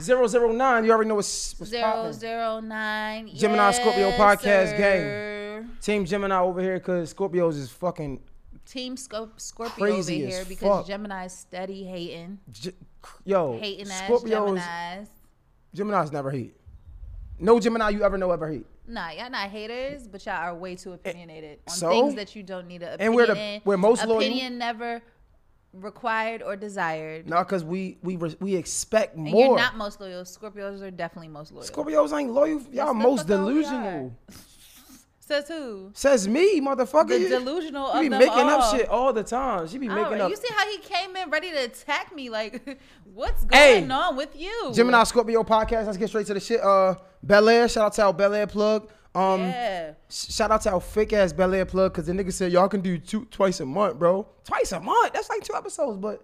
009, you already know what's, what's Zero poppin'. zero nine. Gemini Scorpio podcast sir. Team Gemini over here because Scorpios is fucking Team Sco- Scorpio over here because fuck. Gemini's steady hating, yo. hating Scorpios, Gemini's. Gemini's never hate. No Gemini you ever know ever hate. Nah, y'all not haters, but y'all are way too eh, opinionated on so? things that you don't need an opinion And we're the- we're most loyal. opinion never required or desired. No, because we we re- we expect and more. you're not most loyal. Scorpios are definitely most loyal. Scorpios ain't loyal. Y'all the most fuck all we delusional. Says who? Says me, motherfucker. The delusional You be making all. up shit all the time. She be making up. You see how he came in ready to attack me? Like, what's Hey, going on with you? Gemini Scorpio podcast. Let's get straight to the shit. Uh, Belaire. Shout out to our Belaire plug. Um, Yeah. shout out to our fake ass Belaire plug because the nigga said y'all can do two twice a month, bro. Twice a month. That's like two episodes, but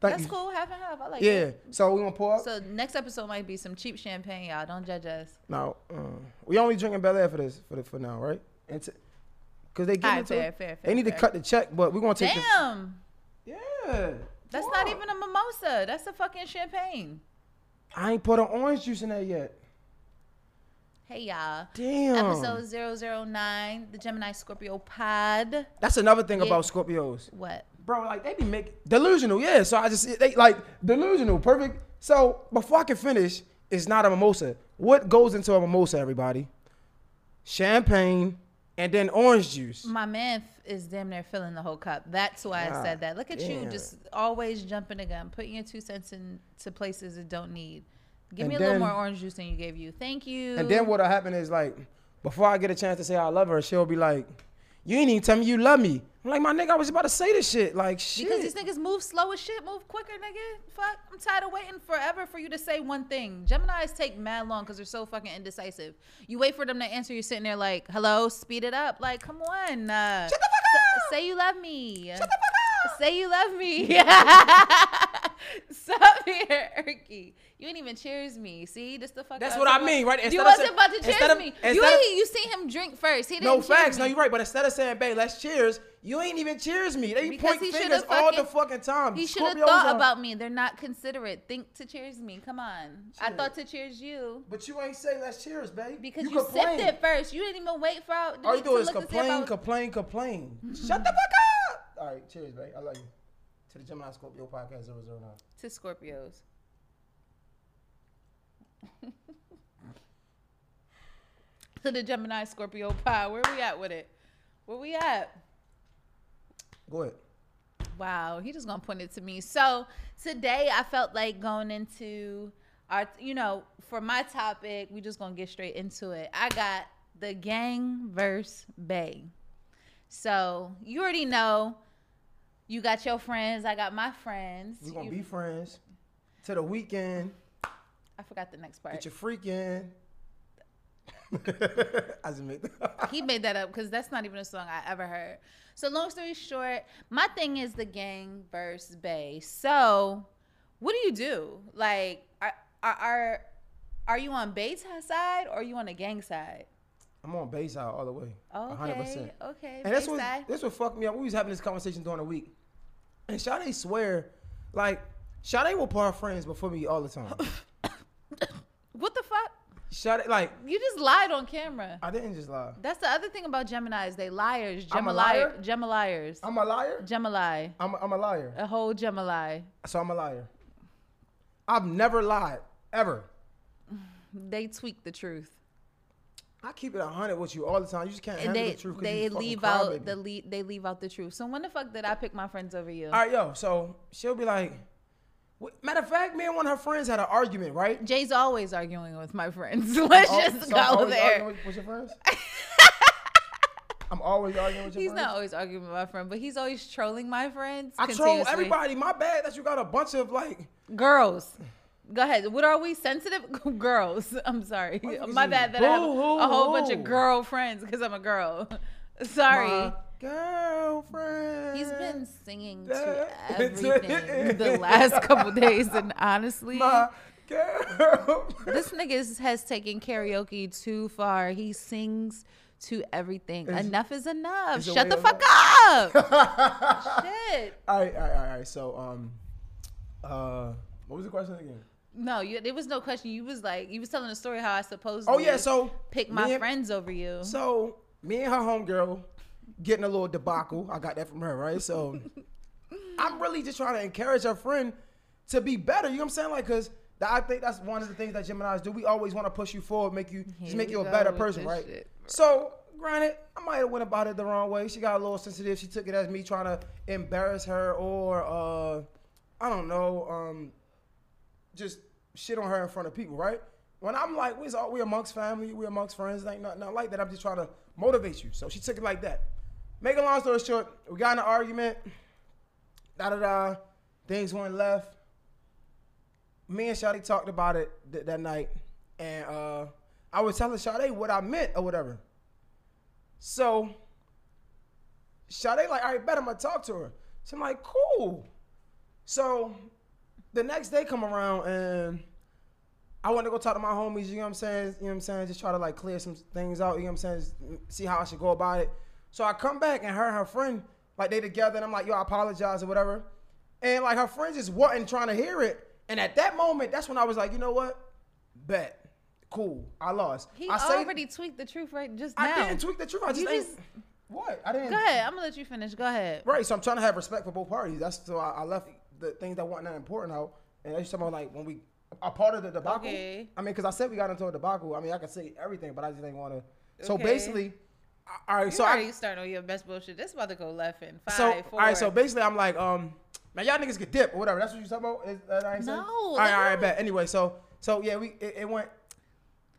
That's you. cool. Half and half. I like Yeah. it. Yeah. So we gonna pour up. So next episode might be some cheap champagne, y'all. Don't judge us. no, uh, we only drinking Belaire for this for the, for now, right? Because they get Alright, into fair, it. fair, They fair, need to cut the check, but we're gonna take. the- Damn. Yeah. That's not even a mimosa. That's a fucking champagne. I ain't put an orange juice in there yet. Hey y'all. Damn. Episode 009, the Gemini Scorpio pod. That's another thing about Scorpios. What? bro, like they be making delusional, yeah. So I just they like delusional, perfect. So before I can finish, it's not a mimosa. What goes into a mimosa, everybody? Champagne and then orange juice. My man is damn near filling the whole cup. That's why I said that. Look at you, just always jumping the gun, putting your two cents into places it don't need. Give And me a little more orange juice than you gave you. Thank you. And then what'll happen is like, before I get a chance to say I love her, she'll be like, "You ain't even tell me you love me." I'm like, "My nigga, I was about to say this shit." Like, shit. Because these niggas move slow as shit, move quicker, nigga. Fuck, I'm tired of waiting forever for you to say one thing. Gemini's take mad long because they're so fucking indecisive. You wait for them to answer, you're sitting there like, hello, speed it up. Like, come on. Uh, Shut the fuck up. Say you love me. Shut the fuck up. Say you love me. Stop here, Erky. You ain't even cheers me. See, this the fuck. That's what I mean, right? You Instead of wasn't about to cheers of- me. You of- ain't, you seen him drink first. He didn't. No facts. me. No, you're right. But instead of saying, "Babe, let's cheers," you ain't even cheers me. They Because point fingers should've all the fucking- fucking time. He should have thought are- about me. They're not considerate. Think to cheers me. Come on. I thought to cheers you But you ain't say let's cheers, babe. because you, complain. sipped it first. You didn't even wait for out. All you do is see if complain, complain, complain. Shut the fuck up. All right, cheers, babe. I love you. To the Gemini Scorpio podcast 009. to Scorpios. to the Gemini Scorpio pie. Where we at with it? Where we at? Go ahead. Wow, he just gonna point it to me. So today I felt like going into our, you know, for my topic, we just gonna get straight into it. I got the gang verse Bay. So you already know. You got your friends. I got my friends. We're gonna You- be friends. To the weekend. I forgot the next part. Get your freak in. I just made he made that up because that's not even a song I ever heard. So long story short, my thing is the gang versus Bay. So what do you do? Like, are are are, you on Bay's side or are you on the gang side? I'm on base side all the way. Okay, 100%. okay, And that's what side. this what fucked me up. We was having this conversation during the week. And Sade swear, like, Sade will her friends before me all the time. What the fuck? Shut it! like, You just lied on camera. I didn't just lie. That's the other thing about Gemini's. They liars. I'm a Gemini. liar? I'm a liar. Gemini. I'm a, I'm a liar. A whole Gemini. So I'm a liar. I've never lied ever. They tweak the truth. I keep it hundred with you all the time. You just can't And handle they the truth. they leave out the le- they leave out the truth. So when the fuck did I pick my friends over you? All right, yo. So she'll be like, matter of fact, me and one of her friends had an argument, right? Jay's always arguing with my friends. Let's Oh, just so go always there. arguing with- with your friends? I'm always arguing with your He's friends. not always arguing with my friend, but he's always trolling my friends. I troll everybody. My bad that you got a bunch of like. Girls. Go ahead. What are we? Sensitive girls. I'm sorry. My bad that I have a whole bunch of girlfriends because I'm a girl. Sorry. My girlfriend. He's been singing to everything the last couple days, and honestly, my girl. this nigga is- has taken karaoke too far. He sings to everything. Is- enough is enough. Shut the fuck up. Shit. all right, all right, all right. So, um, uh, what was the question again? No, you, there was no question. You was like, you was telling a story how I supposed. Oh yeah, so pick my and- friends over you. So me and her homegirl getting a little debacle. I got that from her, right? So I'm really just trying to encourage her friend to be better. You know what I'm saying? Like, cause that, I think that's one of the things that Gemini's do. We always want to push you forward, make you just make you a better person, right? shit, so granted, I might have went about it the wrong way. She got a little sensitive. She took it as me trying to embarrass her or uh, I don't know, um, just shit on her in front of people, right? When I'm like, we're, all, we amongst family, we're amongst friends, ain't nothing, nothing like that. I'm just trying to motivate you. So she took it like that. Make a long story short, we got in an argument. Da da da. Things went left. Me and Sade talked about it th- that night, and uh, I was telling Sade what I meant or whatever. So Sade like, all right, bet I'm gonna talk to her. So I'm like, cool. So the next day come around and I want to go talk to my homies, you know what I'm saying? You know what I'm saying? Just try to like clear some things out, you know what I'm saying? See how I should go about it. So I come back and her and her friend, like they together, and I'm like, yo, I apologize or whatever. And like her friend just wasn't trying to hear it. And at that moment, that's when I was like, you know what? Bet. Cool. I lost. he I say- already tweaked the truth right just now. I didn't tweak the truth. I just, just- what? I didn't Go ahead. I'm gonna let you finish. Go ahead. Right, so I'm trying to have respect for both parties. That's so I, I left the things that weren't that important out, and I just talking about like when we a part of the debacle. Okay. I mean, because I said we got into a debacle. I mean, I could say everything, but I just didn't want to. Okay. So basically, all right. You So already I starting on your best bullshit. This about to go left in five, so four. all right. So basically, I'm like, um, man, y'all niggas get dip or whatever. That's what you talking about? Is, that I? No, All right, all right, bet. Anyway, so so yeah, we it, it went.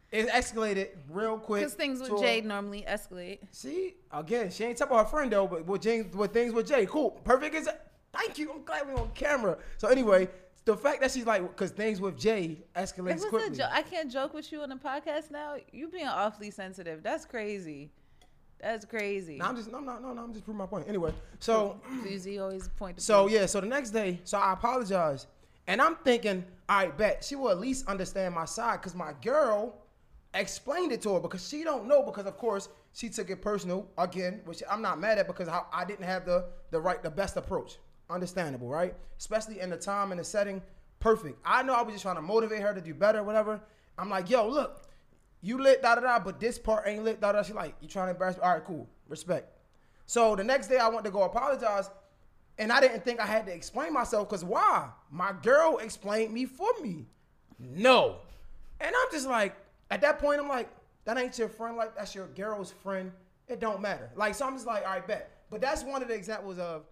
It escalated real quick. because things with to a- Jade normally escalate. See, again, she ain't talking about her friend though, but with James, with things with Jay, cool, perfect. Is thank you. I'm glad we're on camera. So anyway, the fact that she's like, because things with Jay escalates quickly. joke. I can't joke with you on the podcast now. You being awfully sensitive. That's crazy. That's crazy. No, I'm just, no, no, no, no, I'm just proving my point. Anyway, so, Susie always point. so yeah, so the next day, so I apologize, and I'm thinking, all right, bet she will at least understand my side, because my girl explained it to her because she don't know because of course she took it personal again, which I'm not mad at because how I didn't have the the right the best approach. Understandable, right? Especially in the time and the setting. Perfect. I know I was just trying to motivate her to do better, whatever. I'm like, yo, look, you lit da da da, but this part ain't lit da da. She like, you trying to embarrass me? All right, cool, respect. So the next day I went to go apologize, and I didn't think I had to explain myself because why? My girl explained me for me. No, and I'm just like, at that point, I'm like, that ain't your friend. Like that's your girl's friend. It don't matter. Like so, I'm just like, all right, bet. But that's one of the examples of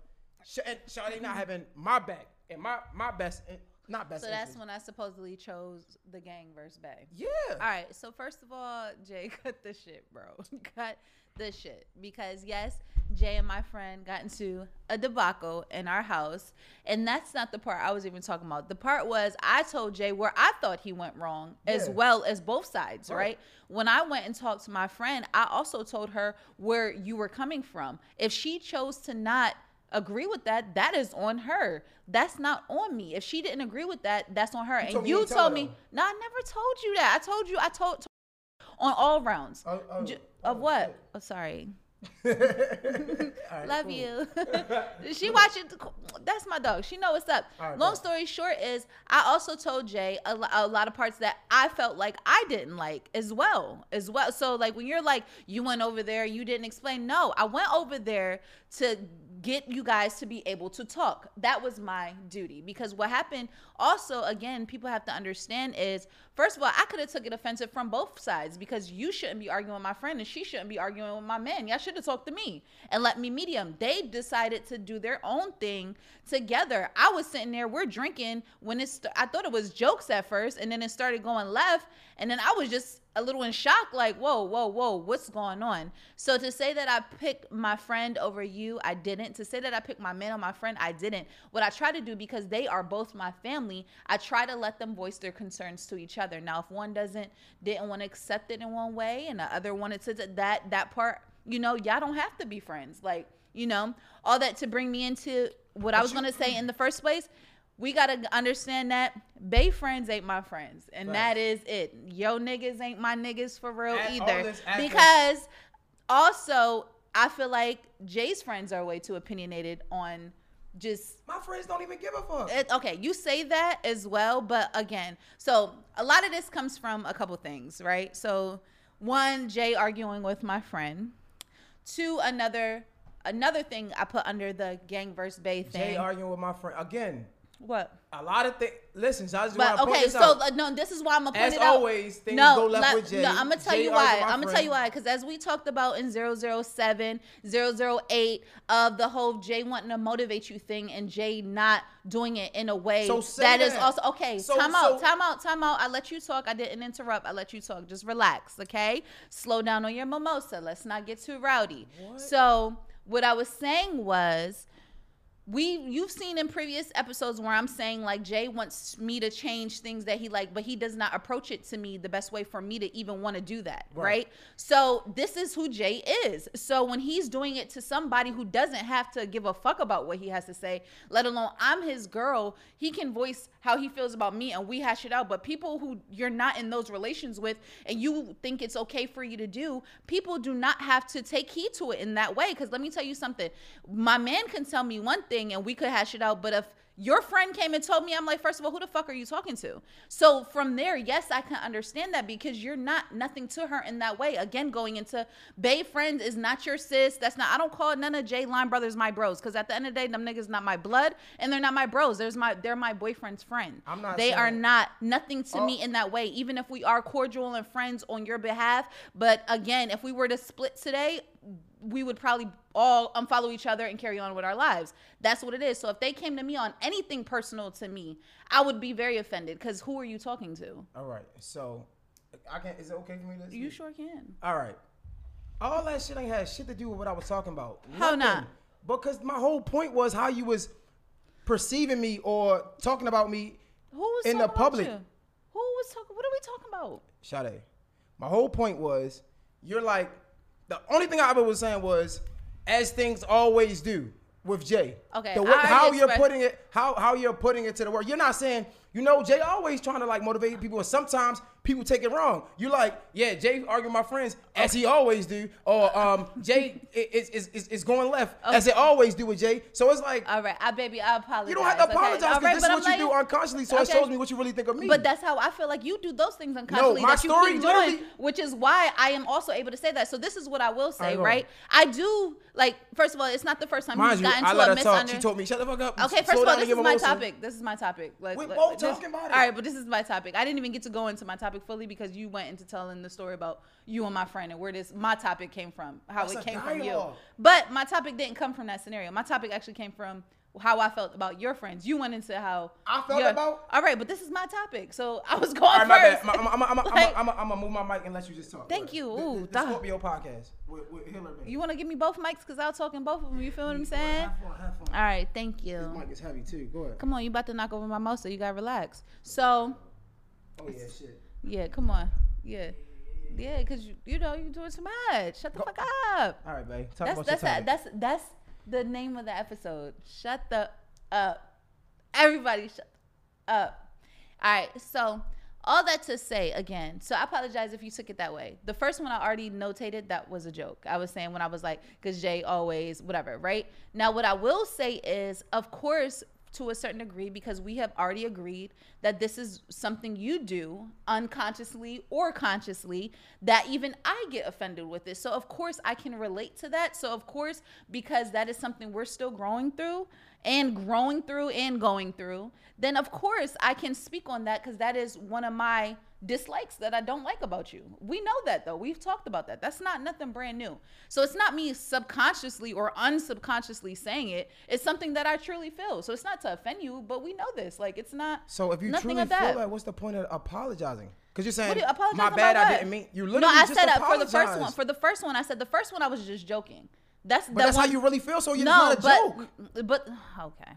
Sh- and Shawty not having my back and my my best, not best. So that's interest. when I supposedly chose the gang versus Bay. Yeah. All right. So first of all, Jay, cut the shit, bro. cut the shit because yes, Jay and my friend got into a debacle in our house, and that's not the part I was even talking about. The part was I told Jay where I thought he went wrong, as well as both sides, Right. right? When I went and talked to my friend, I also told her where you were coming from. If she chose to not agree with that, that is on her. That's not on me. If she didn't agree with that, that's on her. told and you you told me, no, I never told you that. I told you, I told, told on all rounds. Oh, oh, J- oh, of what? Oh, oh sorry. Right, Love cool. you. she watching. That's my dog. She know what's up. Right, Long bet. story short is, I also told Jay a, a lot of parts that I felt like I didn't like as well, as well. So like when you're like, you went over there, you didn't explain. No, I went over there to get you guys to be able to talk. That was my duty. Because what happened also again people have to understand is first of all i could have took it offensive from both sides because you shouldn't be arguing with my friend and she shouldn't be arguing with my man. Y'all should have talked to me and let me medium. They decided to do their own thing together. I was sitting there we're drinking when it's i thought it was jokes at first and then it started going left and then i was just a little in shock like whoa whoa whoa what's going on? So to say that i picked my friend over you i didn't. To say that i picked my man or my friend i didn't. What i try to do because they are both my family i try to let them voice their concerns to each other. Now if one doesn't didn't want to accept it in one way and the other wanted to that that part you know y'all don't have to be friends. Like you know all that to bring me into what i was going to say in the first place we gotta understand that Bay friends ain't my friends, and right. that is it. Yo niggas ain't my niggas for real At either. Because also, I feel like Jay's friends are way too opinionated on just my friends don't even give a fuck. It, okay, you say that as well, but again, so a lot of this comes from a couple things, right? So one, Jay arguing with my friend. Two, another another thing I put under the gang versus Bay thing. Jay arguing with my friend again. What? A lot of things. Listen, so I just but, okay, so uh, no, this is why I'm gonna point as it out. As always, things no, go left let, with Jay. No, I'm gonna tell Jay you why. I'm gonna tell you why. Because as we talked about in 007, 008, of the whole Jay wanting to motivate you thing, and Jay not doing it in a way so that, that is also okay. So, time so, out, time out, time out. I let you talk. I didn't interrupt. I let you talk. Just relax, okay? Slow down on your mimosa. Let's not get too rowdy. What? So what I was saying was we you've seen in previous episodes where I'm saying like Jay wants me to change things that he like, but he does not approach it to me the best way for me to even want to do that, right. right? So this is who Jay is. So when he's doing it to somebody who doesn't have to give a fuck about what he has to say, let alone I'm his girl, he can voice how he feels about me and we hash it out. But people who you're not in those relations with and you think it's okay for you to do, people do not have to take heed to it in that way. Because let me tell you something, my man can tell me one thing thing and we could hash it out. But if your friend came and told me, I'm like, first of all, who the fuck are you talking to? So from there, yes, I can understand that because you're not nothing to her in that way. Again, going into Bay friends is not your sis. That's not, I don't call none of J Line brothers my bros because at the end of the day, them niggas not my blood and they're not my bros. There's my, they're my boyfriend's friend. I'm not they are not nothing to oh. me in that way, even if we are cordial and friends on your behalf. But again, if we were to split today, we would probably all unfollow each other and carry on with our lives. That's what it is. So if they came to me on anything personal to me, I would be very offended because who are you talking to? All right. So I can is it okay for me to You sure can. All right. All that shit ain't had shit to do with what I was talking about. How not? Because my whole point was how you was perceiving me or talking about me who was in the public. Who was talking what are we talking about? Sade. My whole point was you're like the only thing I ever was saying was, as things always do with Jay. Okay. The, how you're putting it, how how you're putting it to the world. You're not saying, you know, Jay always trying to like motivate people, and sometimes people take it wrong. You're like, yeah, Jay arguing my friends as he always do, or um, Jay is, is, is, is going left okay. as they always do with Jay. So it's like, all right, I baby, I apologize. You don't have to apologize because okay. right, this is what I'm you like, do unconsciously, so okay. it shows me what you really think of me. But that's how I feel like you do those things unconsciously no, my that you keep doing, which is why I am also able to say that. So this is what I will say, right? I do like. First of all, it's not the first time he's gotten into a misunderstanding. She told me, shut the fuck up. Okay, first of all, this is my topic. This is my topic. Like, talking about it. All right, but this is my topic. I didn't even get to go into my topic fully because you went into telling the story about you and my friend and where this my topic came from, how That's it came from you. But my topic didn't come from that scenario. My topic actually came from how I felt about your friends. You went into how I felt your, about. All right, but this is my topic, so I was going all right, first. I'm gonna move my mic and let you just talk. Thank you. Ooh, the, the, the Scorpio podcast with, with Hillary. You want to give me both mics because I'll talk in both of them. You feel what I'm saying? Have fun, have fun. All right, thank you. This mic is heavy too. Go ahead. Come on, you about to knock over my mouse, so you gotta relax. So. Oh yeah, shit. Yeah, come on. Yeah. Yeah, because you, you know you're doing too much. Shut the Go. fuck up. All right, babe. Talk that's about that's your a, that's that's the name of the episode. Shut the up. Everybody, shut up. All right. So all that to say again. So I apologize if you took it that way. The first one I already notated that was a joke. I was saying when I was like, because Jay always whatever, right? Now what I will say is, of course, to a certain degree because we have already agreed that this is something you do unconsciously or consciously that even I get offended with this. So of course I can relate to that. So of course because that is something we're still growing through and growing through and going through, then of course I can speak on that because that is one of my dislikes that I don't like about you. We know that though. We've talked about that. That's not nothing brand new. So it's not me subconsciously or unsubconsciously saying it. It's something that I truly feel. So it's not to offend you, but we know this. Like it's not. So if you truly feel that. that, what's the point of apologizing? Because you're saying, you my bad, I didn't mean. You Literally no, I just said uh, for the first one. For the first one, I said the first one I was just joking. That's But that that's one, how you really feel. So you're no, not a but joke. but okay.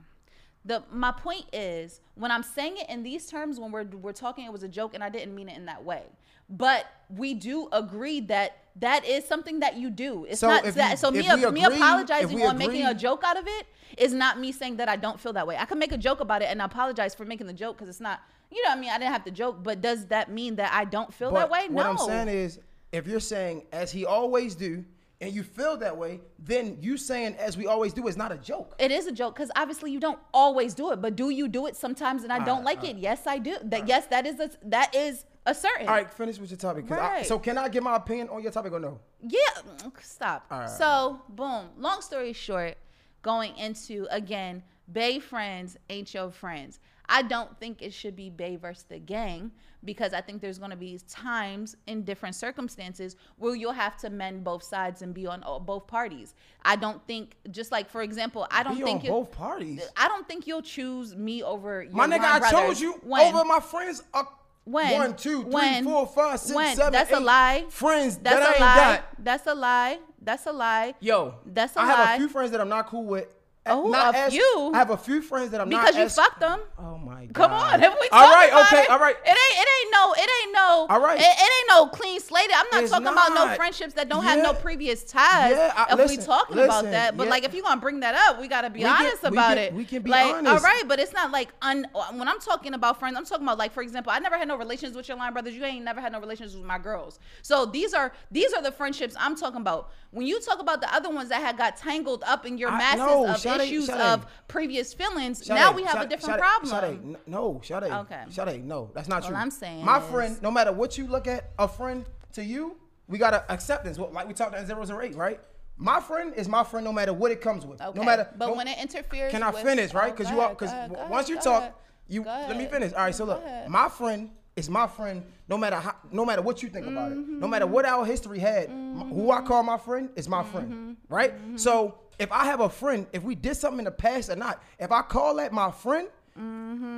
The my point is when I'm saying it in these terms, when we're we're talking, it was a joke, and I didn't mean it in that way. But we do agree that that is something that you do. It's So not if that. you- so me we me apologizing on making a joke out of it is not me saying that I don't feel that way. I can make a joke about it and apologize for making the joke because it's not. You know, what I mean, I didn't have to joke, but does that mean that I don't feel that way? What no. What I'm saying is, if you're saying as he always do, and you feel that way, then you saying as we always do is not a joke. It is a joke because obviously you don't always do it, but do you do it sometimes? And I don't uh, like it. Uh. Yes, I do. That uh. yes, that is a that is a certain. All right, finish with your topic. 'cause I- so can I give my opinion on your topic or no? Yeah, mm, stop. right. So boom. Long story short, going into again, Bay friends ain't your friends. I don't think it should be Bay versus the gang because I think there's going to be times in different circumstances where you'll have to mend both sides and be on all- both parties. I don't think, just like for example, I don't Be think you- both parties. I don't think you'll choose me over your My nigga, I chose you When? over my friends. Uh, When? One, two, three, When? four, five, six, When? seven, That's a lie. Friends That's that I a ain't lie. got. That's a lie. That's a lie. Yo, That's a I lie. I have a few friends that I'm not cool with. Oh, not a as- few? I have a few friends that I'm not because not you as- fucked them. Oh my god. Come on, have we All right, about okay, it? all right. It ain't, it ain't no, it ain't no. All right. It, it ain't no clean slate. I'm not It's talking about no friendships that don't have no previous ties. Yeah, I- if we listen, talking about that, but yeah. like if you gonna bring that up, we gotta be We can- honest we about can- it. we can be like, honest. All right, but it's not like un, when I'm talking about friends, I'm talking about like for example, I never had no relations with your line brothers. You ain't never had no relations with my girls. So these are these are the friendships I'm talking about. When you talk about the other ones that had got tangled up in your I- masses no, of Sade, issues Sade. of previous feelings, Sade, now we have a different problem. No, Sade. Okay. Sade, no, that's not Well, true. I'm saying my is- friend, no matter what you look at, a friend to you, we got to acceptance. Well, Like we talked at zeros and eight, right? My friend is my friend no matter what it comes with. Okay. No matter. but no- when it interferes, Can I with- finish, right? Oh, Because go you are because go ahead, go once you talk, ahead. you let me finish. All right, so look, my friend is my friend no matter how, no matter what you think about it, no Mm-hmm. matter what our history had. m- Who I call my friend is my Mm-hmm. friend, right? So if I have a friend, if we did something in the past or not, if I call that my friend,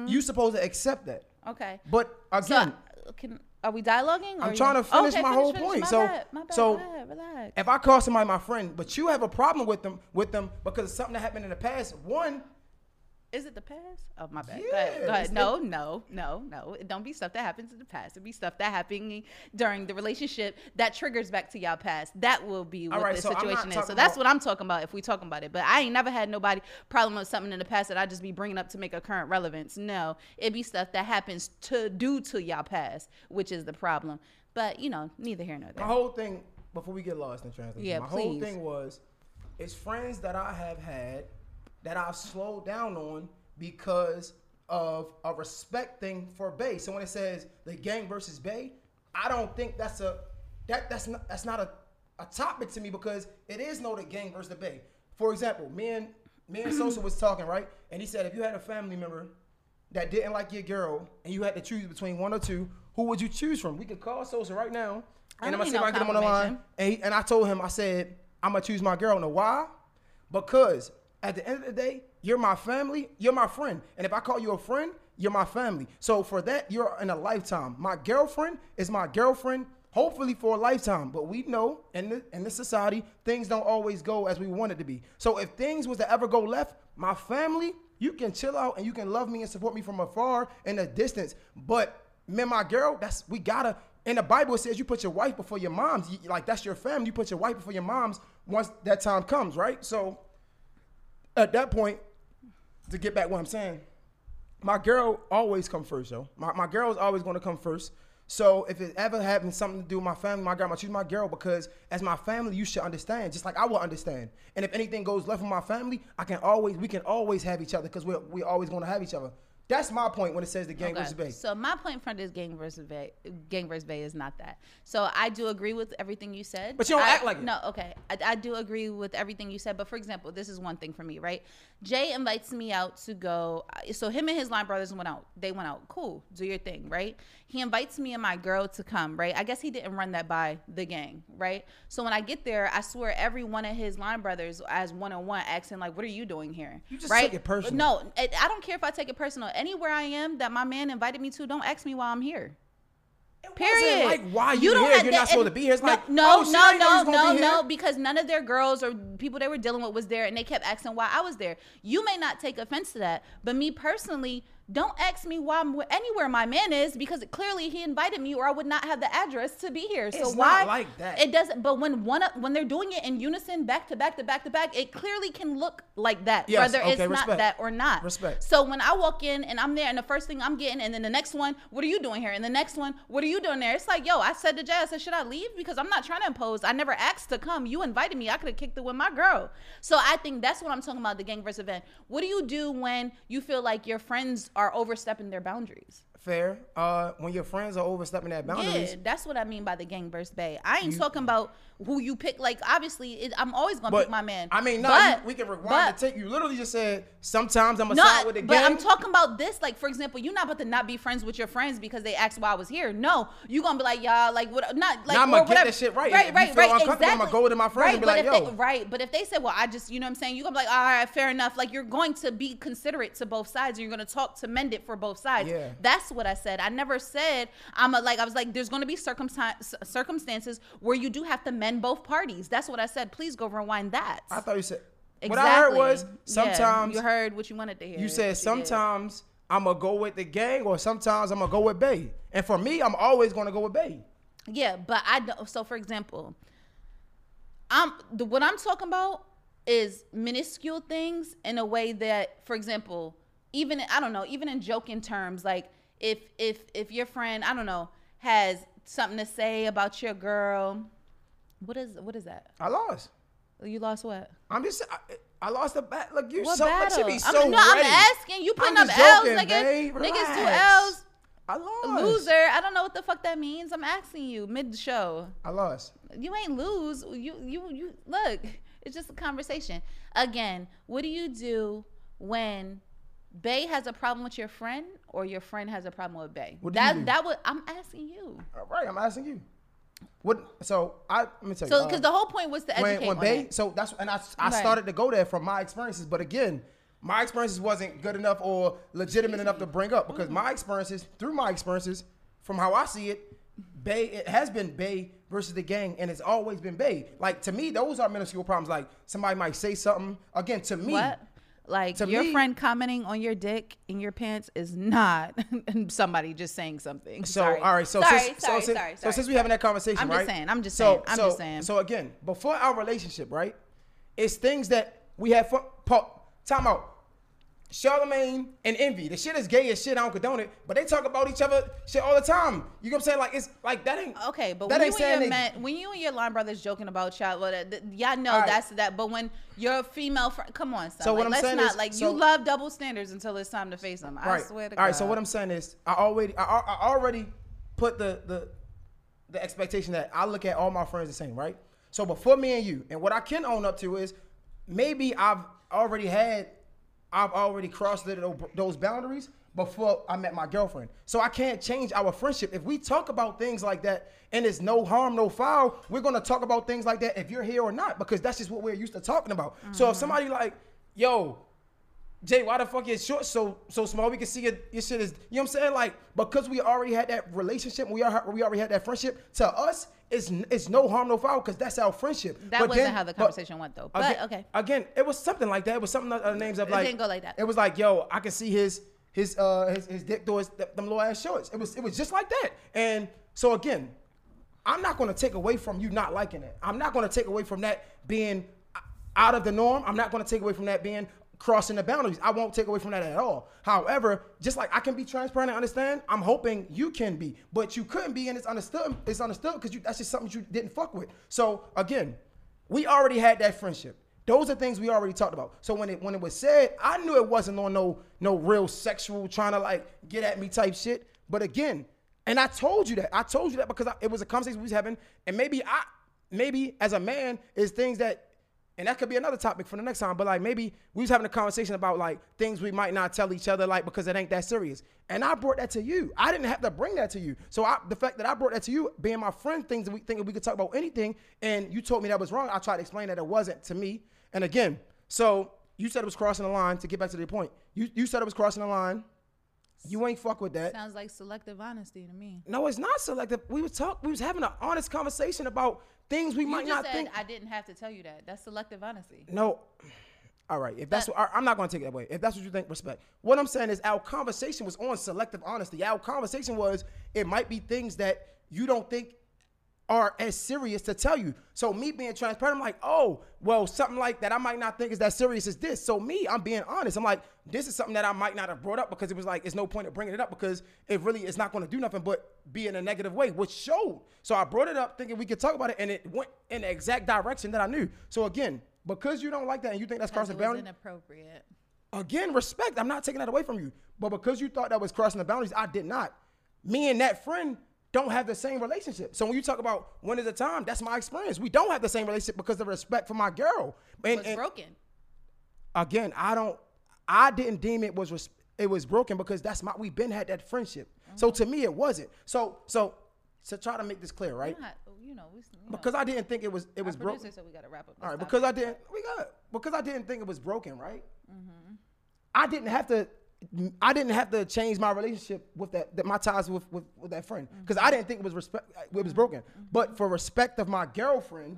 you supposed to accept that. Okay. But Mm-hmm. So, again, uh, can are we dialoguing? or I'm you- trying to finish Okay, my whole point. My so, bad, bad, so if I call somebody my friend, but you have a problem with them, with them because of something that happened in the past, one, Is it the past? Oh my bad. go ahead. Go ahead. No, no, no, no. It don't be stuff that happens in the past. It be stuff that happening during the relationship that triggers back to y'all past. That will be what right, the so situation is. So that's about- what I'm talking about if we talking about it. But I ain't never had nobody problem with something in the past that I just be bringing up to make a current relevance. No, it be stuff that happens to due to y'all past, which is the problem. But you know, neither here nor there. My whole thing, before we get lost in translation, Yeah, my whole thing was, it's friends that I have had that I've slowed down on because of a respect thing for Bay. So when it says the gang versus Bay, I don't think that's a that that's not that's not a, a topic to me because it is no the gang versus the Bay. For example, me and me and Sosa was talking right, and he said if you had a family member that didn't like your girl and you had to choose between one or two, who would you choose from? We could call Sosa right now, I and I'm gonna see if no I can get him on the line. And, he, and I told him, I said, I'm gonna choose my girl. Know why? Because at the end of the day, you're my family, you're my friend. And if I call you a friend, you're my family. So for that, you're in a lifetime. My girlfriend is my girlfriend, hopefully for a lifetime. But we know in the in this society, things don't always go as we want it to be. So if things was to ever go left, my family, you can chill out and you can love me and support me from afar in a distance. But man, my girl, that's we gotta in the Bible says you put your wife before your mom's. You- like that's your family. You put your wife before your mom's once that time comes, right? So at that point, to get back what I'm saying, my girl always come first, yo. My my girl is always gonna come first. So if it ever happens something to do with my family, my girl, I'm choose my girl because as my family, you should understand, just like I will understand. And if anything goes left with my family, I can always we can always have each other because we're we always gonna have each other. That's my point when it says the gang Okay. versus Bay. So my point from this gang versus Bay, gang versus Bay is not that. So I do agree with everything you said. But you don't I- act like it. No, okay. I, I do agree with everything you said. But for example, this is one thing for me, right? Jay invites me out to go. So him and his line brothers went out. They went out. Cool. Do your thing, right? He invites me and my girl to come, right? I guess he didn't run that by the gang, right? So when I get there, I swear every one of his line brothers, as one on one, asking like, "What are you doing here?" You just right? took it personal. No, I don't care if I take it personal. Anywhere I am that my man invited me to, don't ask me why I'm here. It Period. like why you, don't here? have You're that- not supposed to be here. It's like no, oh, no, I didn't know no, you no, be no, because none of their girls or people they were dealing with was there, and they kept asking why I was there. You may not take offense to that, but me personally, don't ask me why I'm anywhere my man is because clearly he invited me, or I would not have the address to be here. So It's why like that. It doesn't. But when one of- when they're doing it in unison, back to back to back to back, it clearly can look like that, Yes, whether okay, it's not that or not. Respect. So when I walk in and I'm there, and the first thing I'm getting, and then the next one, what are you doing here? And the next one, what are you doing there? It's like, yo, I said to Jay, I said, should I leave? Because I'm not trying to impose. I never asked to come. You invited me. I could have kicked it with my girl. So I think that's what I'm talking about. The gang versus event. What do you do when you feel like your friends are overstepping their boundaries? Fair. Uh, when your friends are overstepping that boundaries, Yeah, that's what I mean by the gang versus bay. I ain't talking about who you pick. Like obviously, it, I'm always gonna but pick my man. I mean, no, But- you, we can rewind the tape. You literally just said sometimes I'm a No, side with the but gang. But I'm talking about this. Like, for example, you're not about to not be friends with your friends because they asked why I was here. No, you gonna be like, y'all, like, what? Not like, Now I'ma or get that shit right. Right, you right, right. Exactly. I'ma go to my friends right, and be but like, if yo. They, right, but if they say, well, I just, you know, what I'm saying, you gonna be like, all right, fair enough. Like, you're going to be considerate to both sides, and you're gonna talk to mend it for both sides. Yeah. That's what I said. I never said I'm a, like I was like, there's gonna be circumstance circumstances where you do have to mend both parties. That's what I said. Please go rewind that. I thought you said. exactly. What I heard was Yeah, sometimes you heard what you wanted to hear. You said sometimes I'm gonna go with the gang, or sometimes I'm gonna go with Bay. And for me, I'm always gonna go with Bay. Yeah, but I don't. So, for example, I'm the what I'm talking about is minuscule things in a way that, for example, even I don't know, even in joking terms, like if if if your friend I don't know has something to say about your girl, what is what is that? I lost. You lost what? I'm just. I, I lost the bat. Look, you What so battle? should be I'm, so no, ready. I'm asking. You putting I'm up just L's, joking, nigga. Niggas do L's. I lost. Loser. I don't know what the fuck that means. I'm asking you mid show. I lost. you ain't lose. You you you look. It's just a conversation. Again, what do you do when Bay has a problem with your friend or your friend has a problem with Bay? What do you that do? that would I'm asking you. All right, I'm asking you. What? So I let me tell you. So uh, because the whole point was to educate when, when on Bay, so that's and I, I Right. started to go there from my experiences, but again, my experiences wasn't good enough or legitimate enough to bring up because my experiences, through my experiences, from how I see it, Bay it has been Bay versus the gang, and it's always been Bay. Like to me, those are minuscule problems. Like somebody might say something again to me. What? Like To your me- friend commenting on your dick in your pants is not somebody just saying something. So sorry. all right, so sorry, since, sorry, so, since, sorry, so since we having that conversation, I'm just saying, I'm just so, saying, I'm so, just saying. So again, before our relationship, right? It's things that we have fun. Pa- time out. Charlemagne and Envy. The shit is gay as shit. I don't condone it, but they talk about each other shit all the time. You know what I'm saying? Like it's like that ain't Okay, but that when ain't you, and saying your when you and your line brothers joking about y'all, well, th- y'all know right. that's that. But when your female friend, come on, son. So like, what I'm let's saying not is- like so- you love double standards until it's time to face them. I right. swear to All right. God. So what I'm saying is, I already, I, I I already put the the the expectation that I look at all my friends the same, right? So before me and you, and what I can own up to is maybe I've already had, I've already crossed those boundaries before I met my girlfriend. So I can't change our friendship. If we talk about things like that and it's no harm, no foul, we're gonna talk about things like that if you're here or not, because that's just what we're used to talking about. So if mm-hmm. somebody like, yo, Jay, why the fuck your shorts so so small? We can see your, your shit is, you know what I'm saying? Like, because we already had that relationship, we are we already had that friendship. To us, it's it's no harm, no foul, because that's our friendship. That But wasn't then- how the conversation went, though. But, again, okay. Again, it was something like that. It was something uh, names of It like didn't go like that. It was like, yo, I can see his his uh his, his dick through his th- them low ass shorts. It was it was just like that. And so again, I'm not going to take away from you not liking it. I'm not going to take away from that being out of the norm. I'm not going to take away from that being crossing the boundaries. I won't take away from that at all. However, just like I can be transparent and understand, I'm hoping you can be, but you couldn't be, and it's understood. It's understood because that's just something you didn't fuck with. So again, we already had that friendship. Those are things we already talked about. So when it when it was said, I knew it wasn't on no no real sexual trying to like get at me type shit. But again, and I told you that. I told you that because I, it was a conversation we was having, and maybe I maybe as a man is things that and that could be another topic for the next time. But like maybe we was having a conversation about like things we might not tell each other, like because it ain't that serious. And I brought that to you. I didn't have to bring that to you. So I, the fact that I brought that to you, being my friend, things that we thinking we could talk about anything, and you told me that was wrong. I tried to explain that it wasn't to me. And again, so you said it was crossing the line. To get back to the point, you you said it was crossing the line. You ain't fuck with that. Sounds like selective honesty to me. No, it's not selective. We was talk. We was having an honest conversation about things we You might not said think. I didn't have to tell you that. That's selective honesty. No. All right. If that's what I- I'm not going to take it that way. If that's what you think, respect. What I'm saying is our conversation was on selective honesty. Our conversation was it might be things that you don't think are as serious to tell you. So me being transparent, I'm like, oh, well, something like that I might not think is that serious as this. So me, I'm being honest. I'm like, this is something that I might not have brought up because it was like, it's no point of bringing it up because it really is not going to do nothing but be in a negative way, which showed. So I brought it up thinking we could talk about it, and it went in the exact direction that I knew. So again, because you don't like that and you think that's crossing boundaries, inappropriate. again, respect. I'm not taking that away from you. But because you thought that was crossing the boundaries, I did not. Me and that friend don't have the same relationship. So when you talk about when is the time, that's my experience. We don't have the same relationship because of respect for my girl. It And, was and broken. again, I don't. I didn't deem it was res- it was broken because that's my we've been had that friendship. So to me, it wasn't. So so to try to make this clear, right? Not- you know, we, you know, Because I didn't think it was it was broken. said we got to wrap up. All right, because I didn't. We got because I didn't think it was broken, right? Mm-hmm. I didn't have to. I didn't have to change my relationship with that, that my ties with, with, with that friend because I didn't think it was respect. It was broken, Mm-hmm. but for respect of my girlfriend,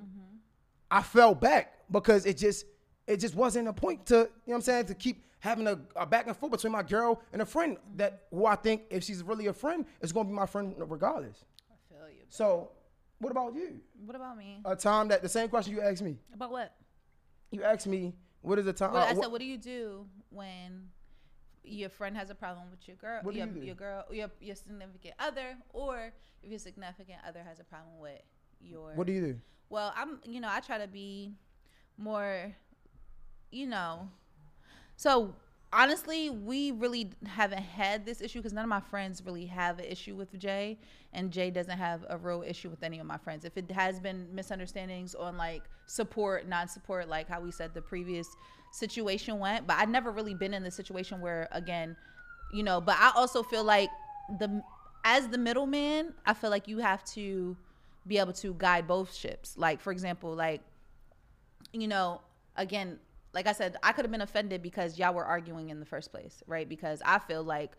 I fell back because it just it just wasn't a point to you know what I'm saying to keep having a, a back and forth between my girl and a friend that who I think if she's really a friend is going to be my friend regardless. I feel you. So, what about you? What about me? A time that the same question you asked me. About what? You asked me what is the time? Well, uh, I what- said, what do you do when your friend has a problem with your girl, your, you your girl, your your significant other, or if your significant other has a problem with your? what do you do? Well, I'm, you know, I try to be more, you know. So honestly, we really haven't had this issue because none of my friends really have an issue with Jay, and Jay doesn't have a real issue with any of my friends. If it has been misunderstandings on like support, non-support, like how we said the previous situation went, but I've never really been in the situation where again, you know. But I also feel like the as the middleman, I feel like you have to be able to guide both ships. Like for example, like you know, again, like I said, I could have been offended because y'all were arguing in the first place, right? Because I feel like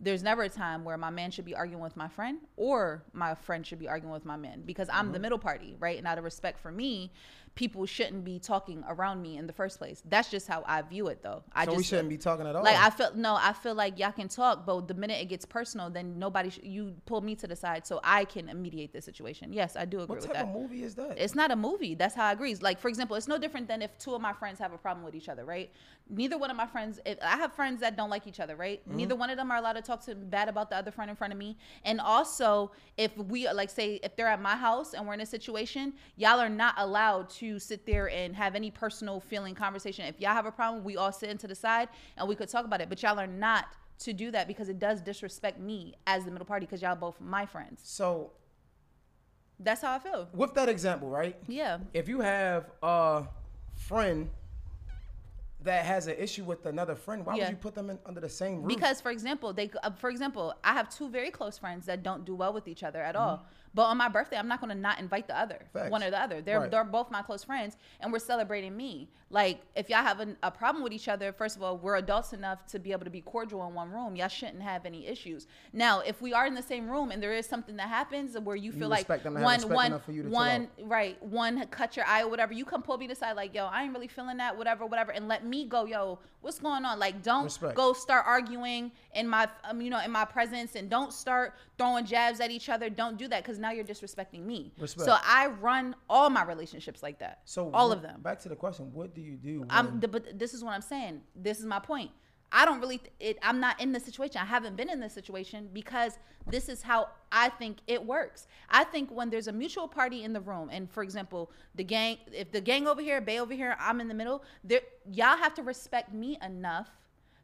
there's never a time where my man should be arguing with my friend or my friend should be arguing with my man because I'm Mm-hmm. the middle party, right? And out of respect for me, people shouldn't be talking around me in the first place. That's just how I view it though. I so just we shouldn't be talking at all. like I feel no, I feel like y'all can talk, but the minute it gets personal, then nobody sh- you pull me to the side so I can mediate the situation. Yes, I do agree what with type that. of movie is that? It's not a movie. That's how I agree. Like for example, it's no different than if two of my friends have a problem with each other, right? Neither one of my friends. If I have friends that don't like each other, right? Mm-hmm. Neither one of them are allowed to talk to bad about the other friend in front of me. And also, if we like say if they're at my house and we're in a situation, y'all are not allowed to sit there and have any personal feeling conversation. If y'all have a problem, we all sit into the side and we could talk about it. But y'all are not to do that because it does disrespect me as the middle party because y'all both my friends. so That's how I feel. with that example, right? Yeah. If you have a friend that has an issue with another friend, why Yeah. would you put them in, under the same roof? Because, for example, they, uh, for example, I have two very close friends that don't do well with each other at Mm-hmm. all. But on my birthday, I'm not going to not invite the other, Facts. one or the other. They're Right. they're both my close friends, and we're celebrating me. Like, if y'all have an, a problem with each other, first of all, we're adults enough to be able to be cordial in one room. Y'all shouldn't have any issues. Now, if we are in the same room and there is something that happens where you feel like respect them one one for you to chill one right one cut your eye or whatever, you come pull me aside like, yo, I ain't really feeling that, whatever, whatever, and let me go, yo, what's going on? Like, don't Respect. go start arguing in my um, you know in my presence and don't start throwing jabs at each other don't do that because now you're disrespecting me Respect. so i run all my relationships like that so all what- of them Back to the question: What do you do? i'm the, but this is what i'm saying this is my point I don't really. It, I'm not in this situation. I haven't been in this situation because this is how I think it works. I think when there's a mutual party in the room, and for example, the gang, if the gang over here, Bay over here, I'm in the middle. There, y'all have to respect me enough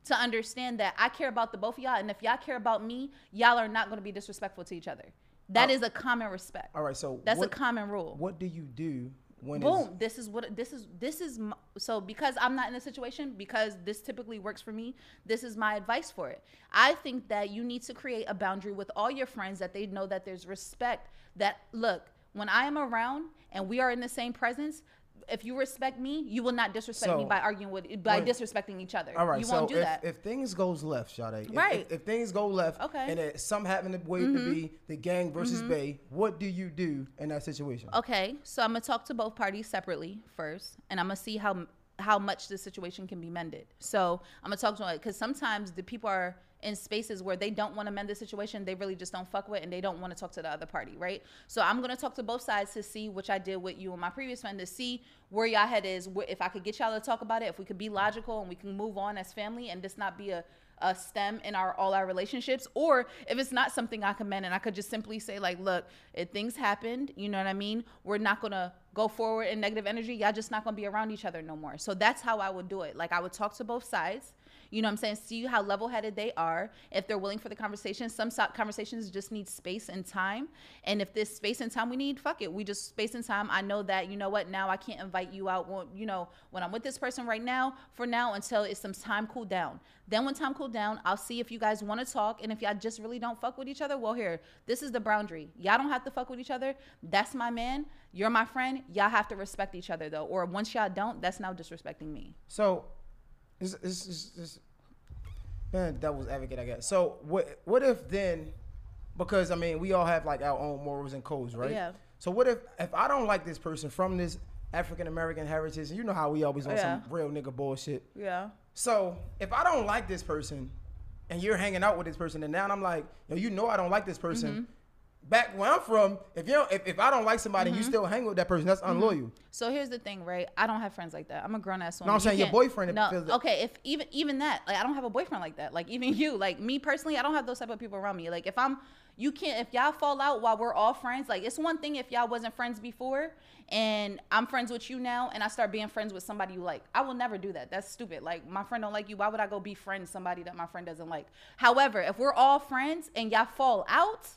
to understand that I care about the both of y'all, and if y'all care about me, y'all are not going to be disrespectful to each other. That Oh. is a common respect. All right, so That's what, a common rule. What do you do when it's- Boom. This is what this is. This is m- so because I'm not in a situation because this typically works for me. This is my advice for it. I think that you need to create a boundary with all your friends that they know that there's respect. That look when I am around and we are in the same presence. If you respect me, you will not disrespect me by arguing with by when- disrespecting each other. All right, you so won't do if, that. if things goes left, Sade, if- Right. If, if things go left, Okay. Mm-hmm. and it, some happen to way to be the gang versus Bay, what do you do in that situation? Okay, so I'm gonna talk to both parties separately first, and I'm gonna see how how much the situation can be mended. So I'm gonna talk to them because sometimes the people are in spaces where they don't want to mend the situation, they really just don't fuck with, and they don't want to talk to the other party, right? So I'm gonna talk to both sides to see, which I did with you and my previous friend, to see where y'all head is, if I could get y'all to talk about it, if we could be logical and we can move on as family, and just not be a a stem in our all our relationships or if it's not something i commend and i could just simply say like look if things happened you know what i mean? We're not gonna go forward in negative energy. Y'all just not gonna be around each other no more. So that's how i would do it. Like i would talk to both sides you know what i'm saying see how level-headed they are if they're willing for the conversation some so- conversations just need space and time and if this space and time we need fuck it we just space and time i know that you know what now i can't invite you out when, you know when i'm with this person right now for now until it's some time cool down then when time cool down, I'll see if you guys want to talk. And if y'all just really don't fuck with each other, well, here, this is the boundary. Y'all don't have to fuck with each other. That's my man. You're my friend. Y'all have to respect each other though. Or once y'all don't, that's now disrespecting me. So, this this this, this man, devil's advocate, I guess. So, what what if then? Because I mean, we all have like our own morals and codes, right? Yeah. So what if if I don't like this person from this African American heritage, and you know how we always on Yeah. some real nigga bullshit. Yeah. So if I don't like this person, and you're hanging out with this person, and now I'm like, yo, you know I don't like this person. Mm-hmm. Back where I'm from, if you don't, if, if I don't like somebody, and Mm-hmm. you still hang with that person, that's unloyal. So here's the thing, right? I don't have friends like that. I'm a grown ass woman. No, I'm You saying your boyfriend No, feels okay. If even even that, like I don't have a boyfriend like that. Like even you, like me personally, I don't have those type of people around me. Like if I'm, you can't. If y'all fall out while we're all friends, like it's one thing if y'all wasn't friends before, and I'm friends with you now, and I start being friends with somebody you like. I will never do that. That's stupid. Like my friend don't like you. Why would I go be friends somebody that my friend doesn't like? However, if we're all friends and y'all fall out.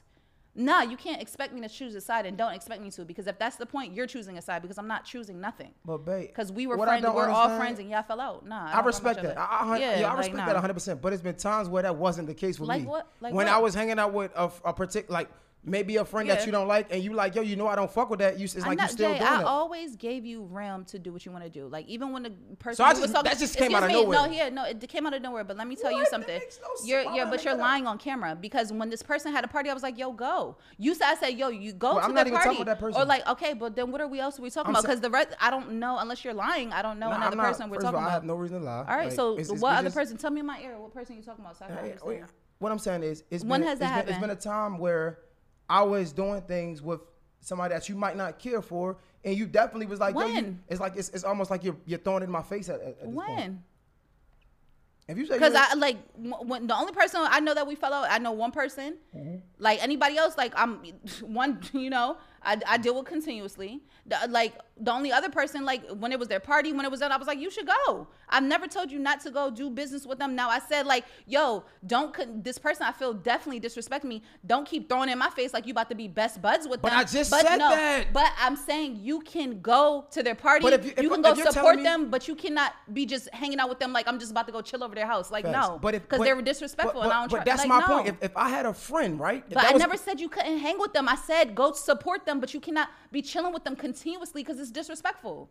Nah, you can't expect me to choose a side and don't expect me to because if that's the point, you're choosing a side because I'm not choosing nothing. But babe, Because we were friends, we're all friends, and y'all fell out. Nah, I don't respect that. I, I, other. yeah, I like, respect nah. that 100. percent But it's been times where that wasn't the case with Like me. what? Like when what? I was hanging out with a, a particular, like maybe a friend that you don't like, and you like, yo, you know I don't fuck with that. You, it's I'm like you not- still Jay, doing I that. always gave you realm to do what you want to do. Like even when the person So I you was just- talking, that just came out of me, nowhere. No, yeah, no, it came out of nowhere. But let me tell you What? That something. no. You're, yeah, but you're make that up? lying on camera because when this person had a party, I was like, yo, go. You said I said, yo, you go Well, to I'm the even party. that person. Or like, okay, but then what are we else are we talking I'm about? Because the rest, I don't know unless you're lying. I don't know another not- person we're talking all, I about. have no reason to lie. All right, so what other person? Tell me in my ear. What person you talking about? So I can understand. What I'm saying is, it's When been, has that been, it's happened? been a time where I was doing things with somebody that you might not care for, and you definitely was like, yo, you, When? it's like it's, it's almost like you're you're throwing it in my face at, at at this point. When? If you say Because I like when the only person I know that we fell out, I know one person. Mm-hmm. Like anybody else, like I'm one. You know, I, I deal with continuously. The, like the only other person, like when it was their party, when it was done, I was like, you should go. I've never told you not to go do business with them. Now I said like, yo, don't this person I feel definitely disrespect me. Don't keep throwing in my face like you about to be best buds with But them. But I just said that. But I'm saying you can go to their party. But if you- if- can if go support me- them, but you cannot be just hanging out with them like I'm just about to go chill over their house. Like Facts. no, but because they were disrespectful but, and I don't but, try. that's like, my no. point. If, if I had a friend, right? But I was- never said you couldn't hang with them. I said go support them, but you cannot be chilling with them continuously because it's disrespectful.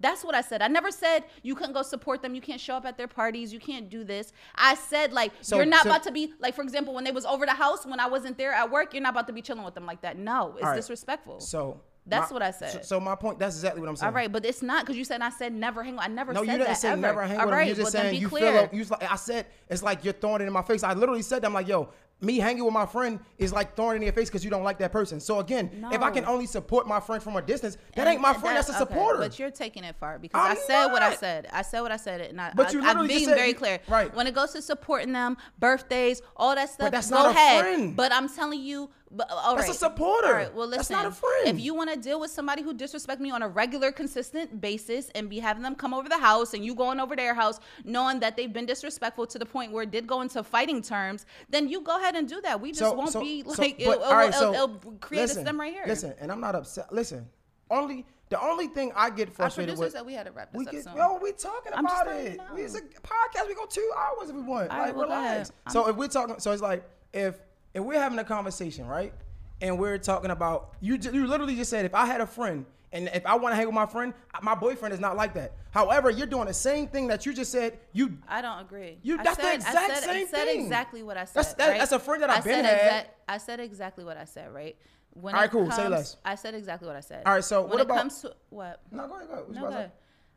That's what I said. I never said you couldn't go support them. You can't show up at their parties. You can't do this. I said like So- you're not so- about to be like for example when they was over the house when I wasn't there at work. You're not about to be chilling with them like that. No, it's right. disrespectful. So That's my- what I said. So, so my point. That's exactly what I'm saying. All right, but it's not because you said I said never hang. On. I never No, said you didn't that say ever. never hang All right. You're just saying be you clear. feel. Like, you I said. It's like you're throwing it in my face. I literally said that. I'm like, yo, me hanging with my friend is like throwing in your face because you don't like that person. So again, if I can only support my friend from a distance, that And- ain't my and friend. That's a okay, supporter. but you're taking it far because I'm I said what I said. I said what I said, and I, But I, you I'm being said very clear. right. When it goes to supporting them, birthdays, all that stuff, that's go not a ahead. friend. But I'm telling you, but, all That's a supporter. All right. Well, listen. That's not a friend. If you want to deal with somebody who disrespect me on a regular, consistent basis, and be having them come over the house, and you going over their house, knowing that they've been disrespectful to the point where it did go into fighting terms, then you go ahead and do that. We just won't be so- like but, it'll, right, it'll, so it'll create listen, a stem right here. Listen, and I'm not upset. Listen, only the only thing I get frustrated with. we had to wrap this we up get, soon. yo, we talking about it. We it's a podcast. We go two hours if we want. All right, like well, relax. So if we're talking, so it's like if if we're having a conversation, right, and we're talking about you, you literally just said if I had a friend. And if I want to hang with my friend, my boyfriend is not like that. However, you're doing the same thing that you just said. You I don't agree. You- that's the said, exact I said, same I said thing. exactly what I said. That's- that- right? that's a friend that I've I been said had. I said exactly what I said. Right. When All right, cool. Say less. I said exactly what I said. All right, so when what it about- comes to what? no, go ahead, go ahead. No, go ahead.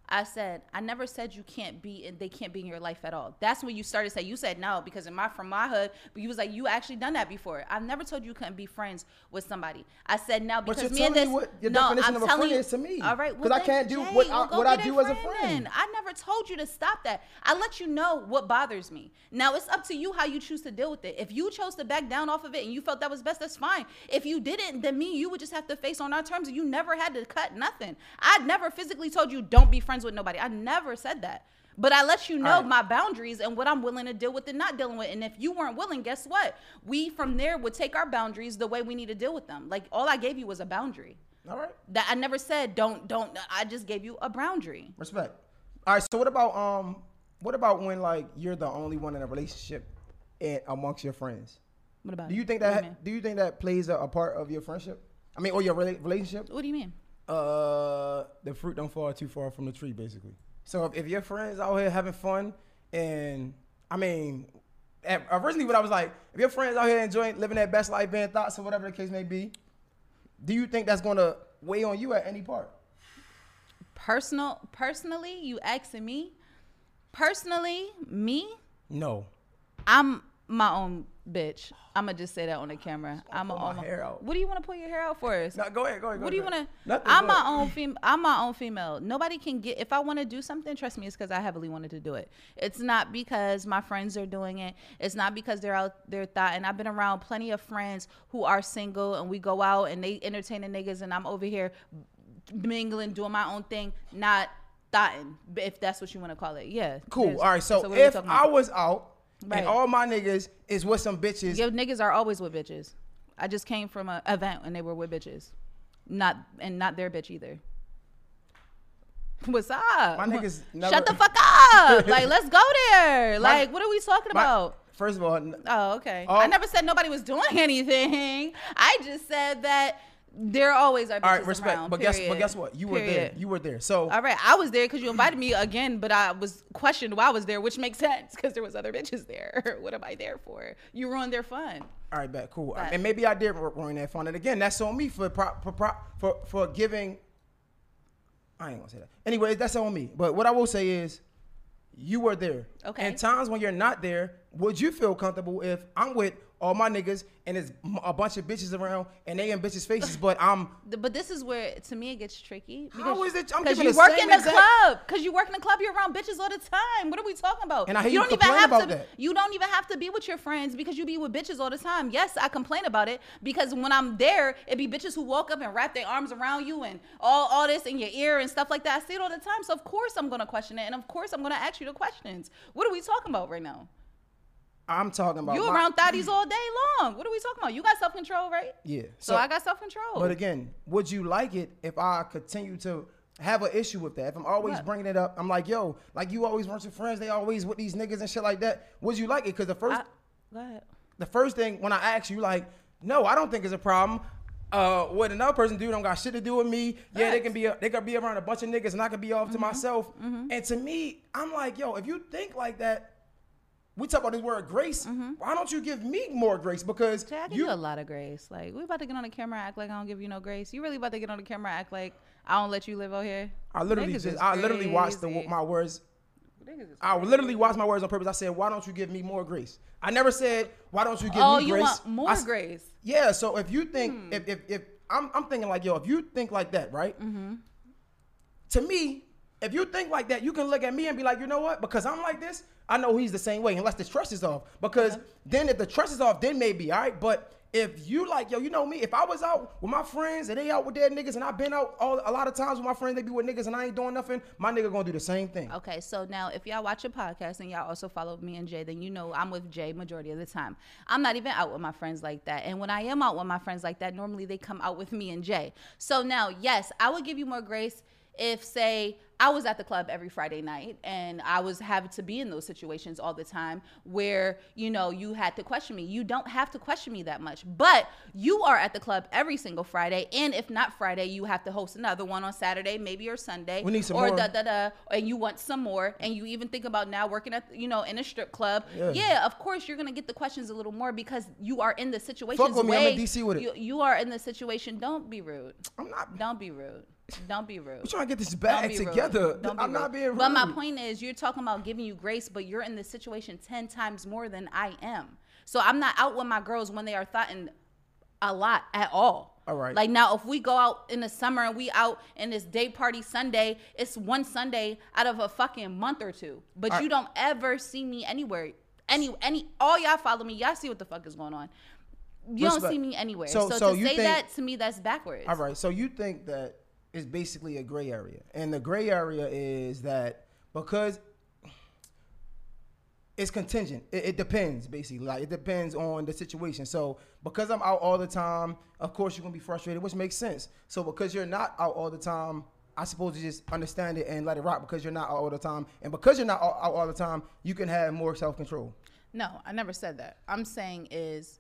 I said I never said you can't be and they can't be in your life at all. That's when you started to say you said no because in my from my hood, but you was like you actually done that before. I've never told you you couldn't be friends with somebody. I said now But because you're me and this what your no, definition I'm of a telling friend you, is to me. All right, 'Cause well, I can't do Jay, what I- well, what I do as a friend then. I never told you to stop that. I let you know what bothers me. Now it's up to you how you choose to deal with it. If you chose to back down off of it and you felt that was best, that's fine. If you didn't, then me, you would just have to face on our terms, and you never had to cut nothing. I never physically told you don't be friends with nobody. I never said that. But I let you know right. my boundaries and what I'm willing to deal with and not dealing with. And if you weren't willing, guess what? We from there would take our boundaries the way we need to deal with them. Like all I gave you was a boundary. All right. That I never said don't don't. I just gave you a boundary. Respect. All right. So what about um what about when like you're the only one in a relationship and amongst your friends? What about? Do you think What do that you do you think that plays a, a part of your friendship? I mean, or your rela- relationship? What do you mean? Uh, the fruit don't fall too far from the tree, basically. So if, if your friends out here having fun, and I mean, at, originally what I was like, if your friends out here enjoying living their best life, being thoughts or whatever the case may be, do you think that's gonna weigh on you at any part? Personal, personally, you asking me. Personally, me, No. I'm my own bitch. I'ma just say that on the camera. I'm pull a, my hair out. What do you want to pull your hair out for? No, go ahead, go ahead. Go What do you want to? I'm my own female. I'm my own female. Nobody can get. If I want to do something, trust me, it's because I heavily wanted to do it. It's not because my friends are doing it. It's not because they're out there thought. And I've been around plenty of friends who are single, and we go out and they entertaining niggas, and I'm over here mingling, doing my own thing, not thoughting, if that's what you want to call it. Yeah. Cool. All right. So, we if I was out Right. and all my niggas is with some bitches, Your niggas are always with bitches. I just came from an event and they were with bitches, not and not their bitch either. What's up? My niggas never- Shut the fuck up! like, let's go there. My- Like, what are we talking my- about? first of all, Oh, okay. I never said nobody was doing anything. I just said that there always are all right, respect. around. but guess, but guess what? You were there. You were there. So, All right, I was there because you invited me again, but I was questioned why I was there, which makes sense because there was other bitches there. what am I there for? You ruined their fun. all right, bet, cool. Bet. And maybe I did ru- ruin that fun. And again, that's on me for pro, for, pro, for for giving. I ain't gonna say that. Anyway, that's on me. But what I will say is, you were there. Okay. And times when you're not there, would you feel comfortable if I'm with all my niggas and there's a bunch of bitches around and they in bitches' faces, but I'm But this is where, to me, it gets tricky. How is it- I'm Because giving you the work same in the exact- club. Because you work in the club, you're around bitches all the time. What are we talking about? And I hear you don't even complain have about to. that. You don't even have to be with your friends because you be with bitches all the time. Yes, I complain about it because when I'm there, it be bitches who walk up and wrap their arms around you and all all this in your ear and stuff like that. I see it all the time. So of course I'm gonna question it, and of course I'm gonna ask you the questions. What are we talking about right now? I'm talking about You around thotties all day long. What are we talking about? You got self control, right? Yeah. So, I got self control. But again, would you like it if I continue to have an issue with that? If I'm always What? bringing it up, I'm like, yo, like you always want your friends, they always with these niggas and shit like that. Would you like it? Because the first, I, the first thing when I ask you, like, no, I don't think it's a problem. Uh, what another person do don't got shit to do with me. Yeah, they can be they can be around a bunch of niggas and I can be off to Mm-hmm. myself. And to me, I'm like, yo, if you think like that, we talk about this word grace. Why don't you give me more grace? Because Jay, I give you, a lot of grace. Like we about to get on the camera, act like I don't give you no grace. You really about to get on the camera, act like I don't let you live out here. I literally Niggas just I literally watched the, my words I literally watched my words on purpose. I said, "Why don't you give me more grace?" I never said, "Why don't you give Oh, me you grace?" want more I grace. Yeah. So if you think, Hmm. if, if if I'm I'm thinking like, yo, if you think like that, right? Mm-hmm. To me, if you think like that, you can look at me and be like, you know what? Because I'm like this, I know he's the same way. Unless the trust is off. Because then if the trust is off, then maybe all right. But if you like, yo, you know me. If I was out with my friends and they out with their niggas, and I've been out all a lot of times with my friends, they be with niggas, and I ain't doing nothing. My nigga gonna do the same thing. Okay, so now if y'all watch a podcast and y'all also follow me and Jay, then you know I'm with Jay majority of the time. I'm not even out with my friends like that. And when I am out with my friends like that, normally they come out with me and Jay. So now, yes, I would give you more grace if say I was at the club every Friday night and I was having to be in those situations all the time where, you know, you had to question me. You don't have to question me that much. But you are at the club every single Friday. And if not Friday, you have to host another one on Saturday, maybe or Sunday. We need some or more. da da da and you want some more and you even think about now working at you know in a strip club yeah, Yeah. of course you're gonna get the questions a little more because you are in the situation with me, I'm in DC with it. you, you are in the situation don't be rude I'm not. don't be rude don't be rude I'm trying to get this Don't bag rude. together. Don't be I'm not rude. being rude. But my point is, you're talking about giving you grace, but you're in this situation ten times more than I am. So I'm not out with my girls when they are thoughting a lot at all. All right. Like now, if we go out in the summer and we out in this day party Sunday, it's one Sunday out of a fucking month or two. But All you right. don't ever see me anywhere. Any any all y'all follow me. Y'all see what the fuck is going on. You don't Respect. see me anywhere. So- So, so to you say think- that to me, that's backwards. All right. So you think that it's basically a gray area, and the gray area is that because it's contingent. It, it depends, basically. Like it depends on the situation. So because I'm out all the time, of course you're gonna be frustrated, which makes sense. So because you're not out all the time, I suppose you just understand it and let it rock because you're not out all the time, and because you're not out all the time, you can have more self control. No, I never said that. I'm saying is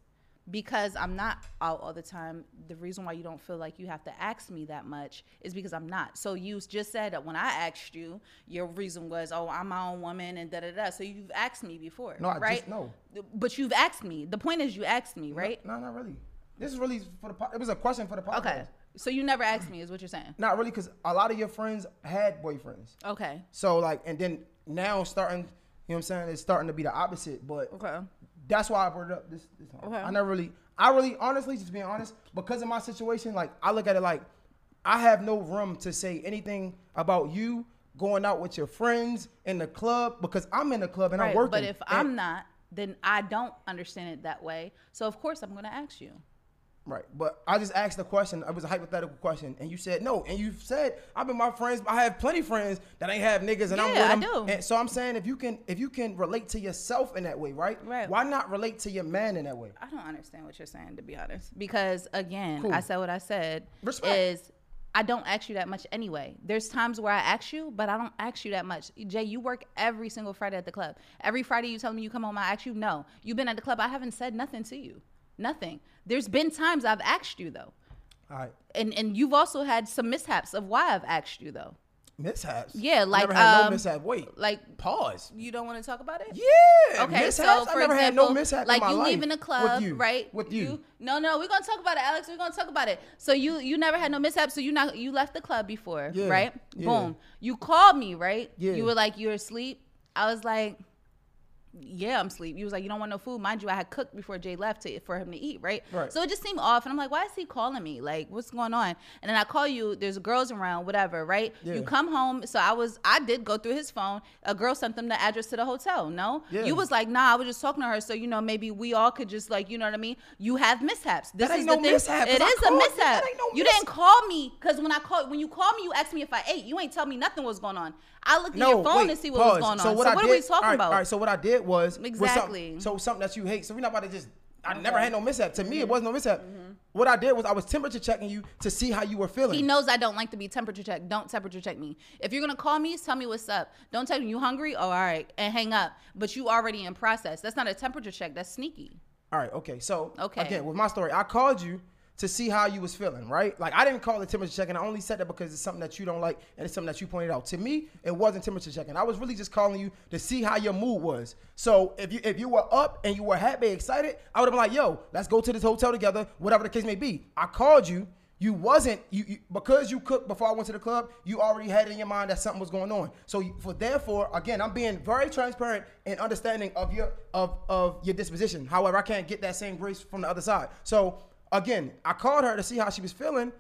because I'm not out all the time, the reason why you don't feel like you have to ask me that much is because I'm not. So you just said that when I asked you, your reason was, oh, I'm my own woman and da da da. So you've asked me before, No, I just- right? no. But you've asked me. The point is, you asked me, right? No, not really. This is really for the. po- It was a question for the podcast. Okay. So you never asked me, is what you're saying? Not really, because a lot of your friends had boyfriends. Okay. So like, and then now starting, you know what I'm saying? It's starting to be the opposite. But Okay. That's why I brought it up this, this time. Okay. I never really, I really, honestly, just being honest, because of my situation, like I look at it like I have no room to say anything about you going out with your friends in the club because I'm in the club and I'm working. But if I'm not, then I don't understand it that way. So of course I'm gonna ask you. Right, but I just asked the question. It was a hypothetical question, and you said no. And you said I've been my friends. I have plenty of friends that ain't have niggas, and I'm Yeah, I with them. do. And so I'm saying if you can, if you can relate to yourself in that way, right? Right. Why not relate to your man in that way? I don't understand what you're saying, to be honest. Because again, Cool. I said what I said. Respect. Is I don't ask you that much anyway. There's times where I ask you, but I don't ask you that much. Jay, you work every single Friday at the club. Every Friday you tell me you come home, I ask you. No, you've been at the club. I haven't said nothing to you. Nothing. There's been times I've asked you though, All right, and and you've also had some mishaps of why I've asked you though. mishaps. Yeah, like, never had no um, mishap. Wait, Like pause. you don't want to talk about it? Yeah. Okay, mishaps? so I for never example, had no mishap like in my you life. leaving a club, with you. right? With you. No, no, we're gonna talk about it, Alex. We're gonna talk about it. So you you never had no mishap. So you not you left the club before, Yeah, right? yeah. Boom. You called me, right? Yeah. You were like you were asleep. I was like. Yeah, I'm asleep. You was like, you don't want no food. Mind you, I had cooked before Jay left to, for him to eat, right? Right. So it just seemed off. And I'm like, why is he calling me? Like, what's going on? And then I call you, there's girls around, whatever, right? Yeah. You come home. So I was, I did go through his phone. A girl sent them the address to the hotel. No? Yeah. You was like, nah, I was just talking to her. So, you know, maybe we all could just like, you know what I mean? You have mishaps. This That is no the thing. mishap, It I is a called you. mishap. No you mis- didn't call me because when I called, when you called me, you asked me if I ate. You ain't tell me nothing was going on. I looked at your phone wait, to see what pause. was going on. So what, so what did, are we talking all right, about? All right, so what I did was was Exactly. something- so something that you hate. So we're not about to just. I never had no mishap. To me, it mm-hmm. wasn't no mishap. Mm-hmm. What I did was I was temperature checking you to see how you were feeling. He knows I don't like to be temperature checked. Don't temperature check me. If you're gonna call me, tell me what's up. Don't tell me you hungry. Oh, all right, and hang up. But you already in process. That's not a temperature check. That's sneaky. All right, okay. So Okay. again, with my story, I called you to see how you was feeling, right? Like I didn't call it temperature checking. I only said that because it's something that you don't like and it's something that you pointed out. To me, it wasn't temperature checking. I was really just calling you to see how your mood was. So if you if you were up and you were happy, excited, I would have been like, yo, let's go to this hotel together, whatever the case may be. I called you You wasn't you, you because you cooked before I went to the club. You already had in your mind that something was going on. So for therefore, again, I'm being very transparent and understanding of your of of your disposition. However, I can't get that same grace from the other side. So again, I called her to see how she was feeling.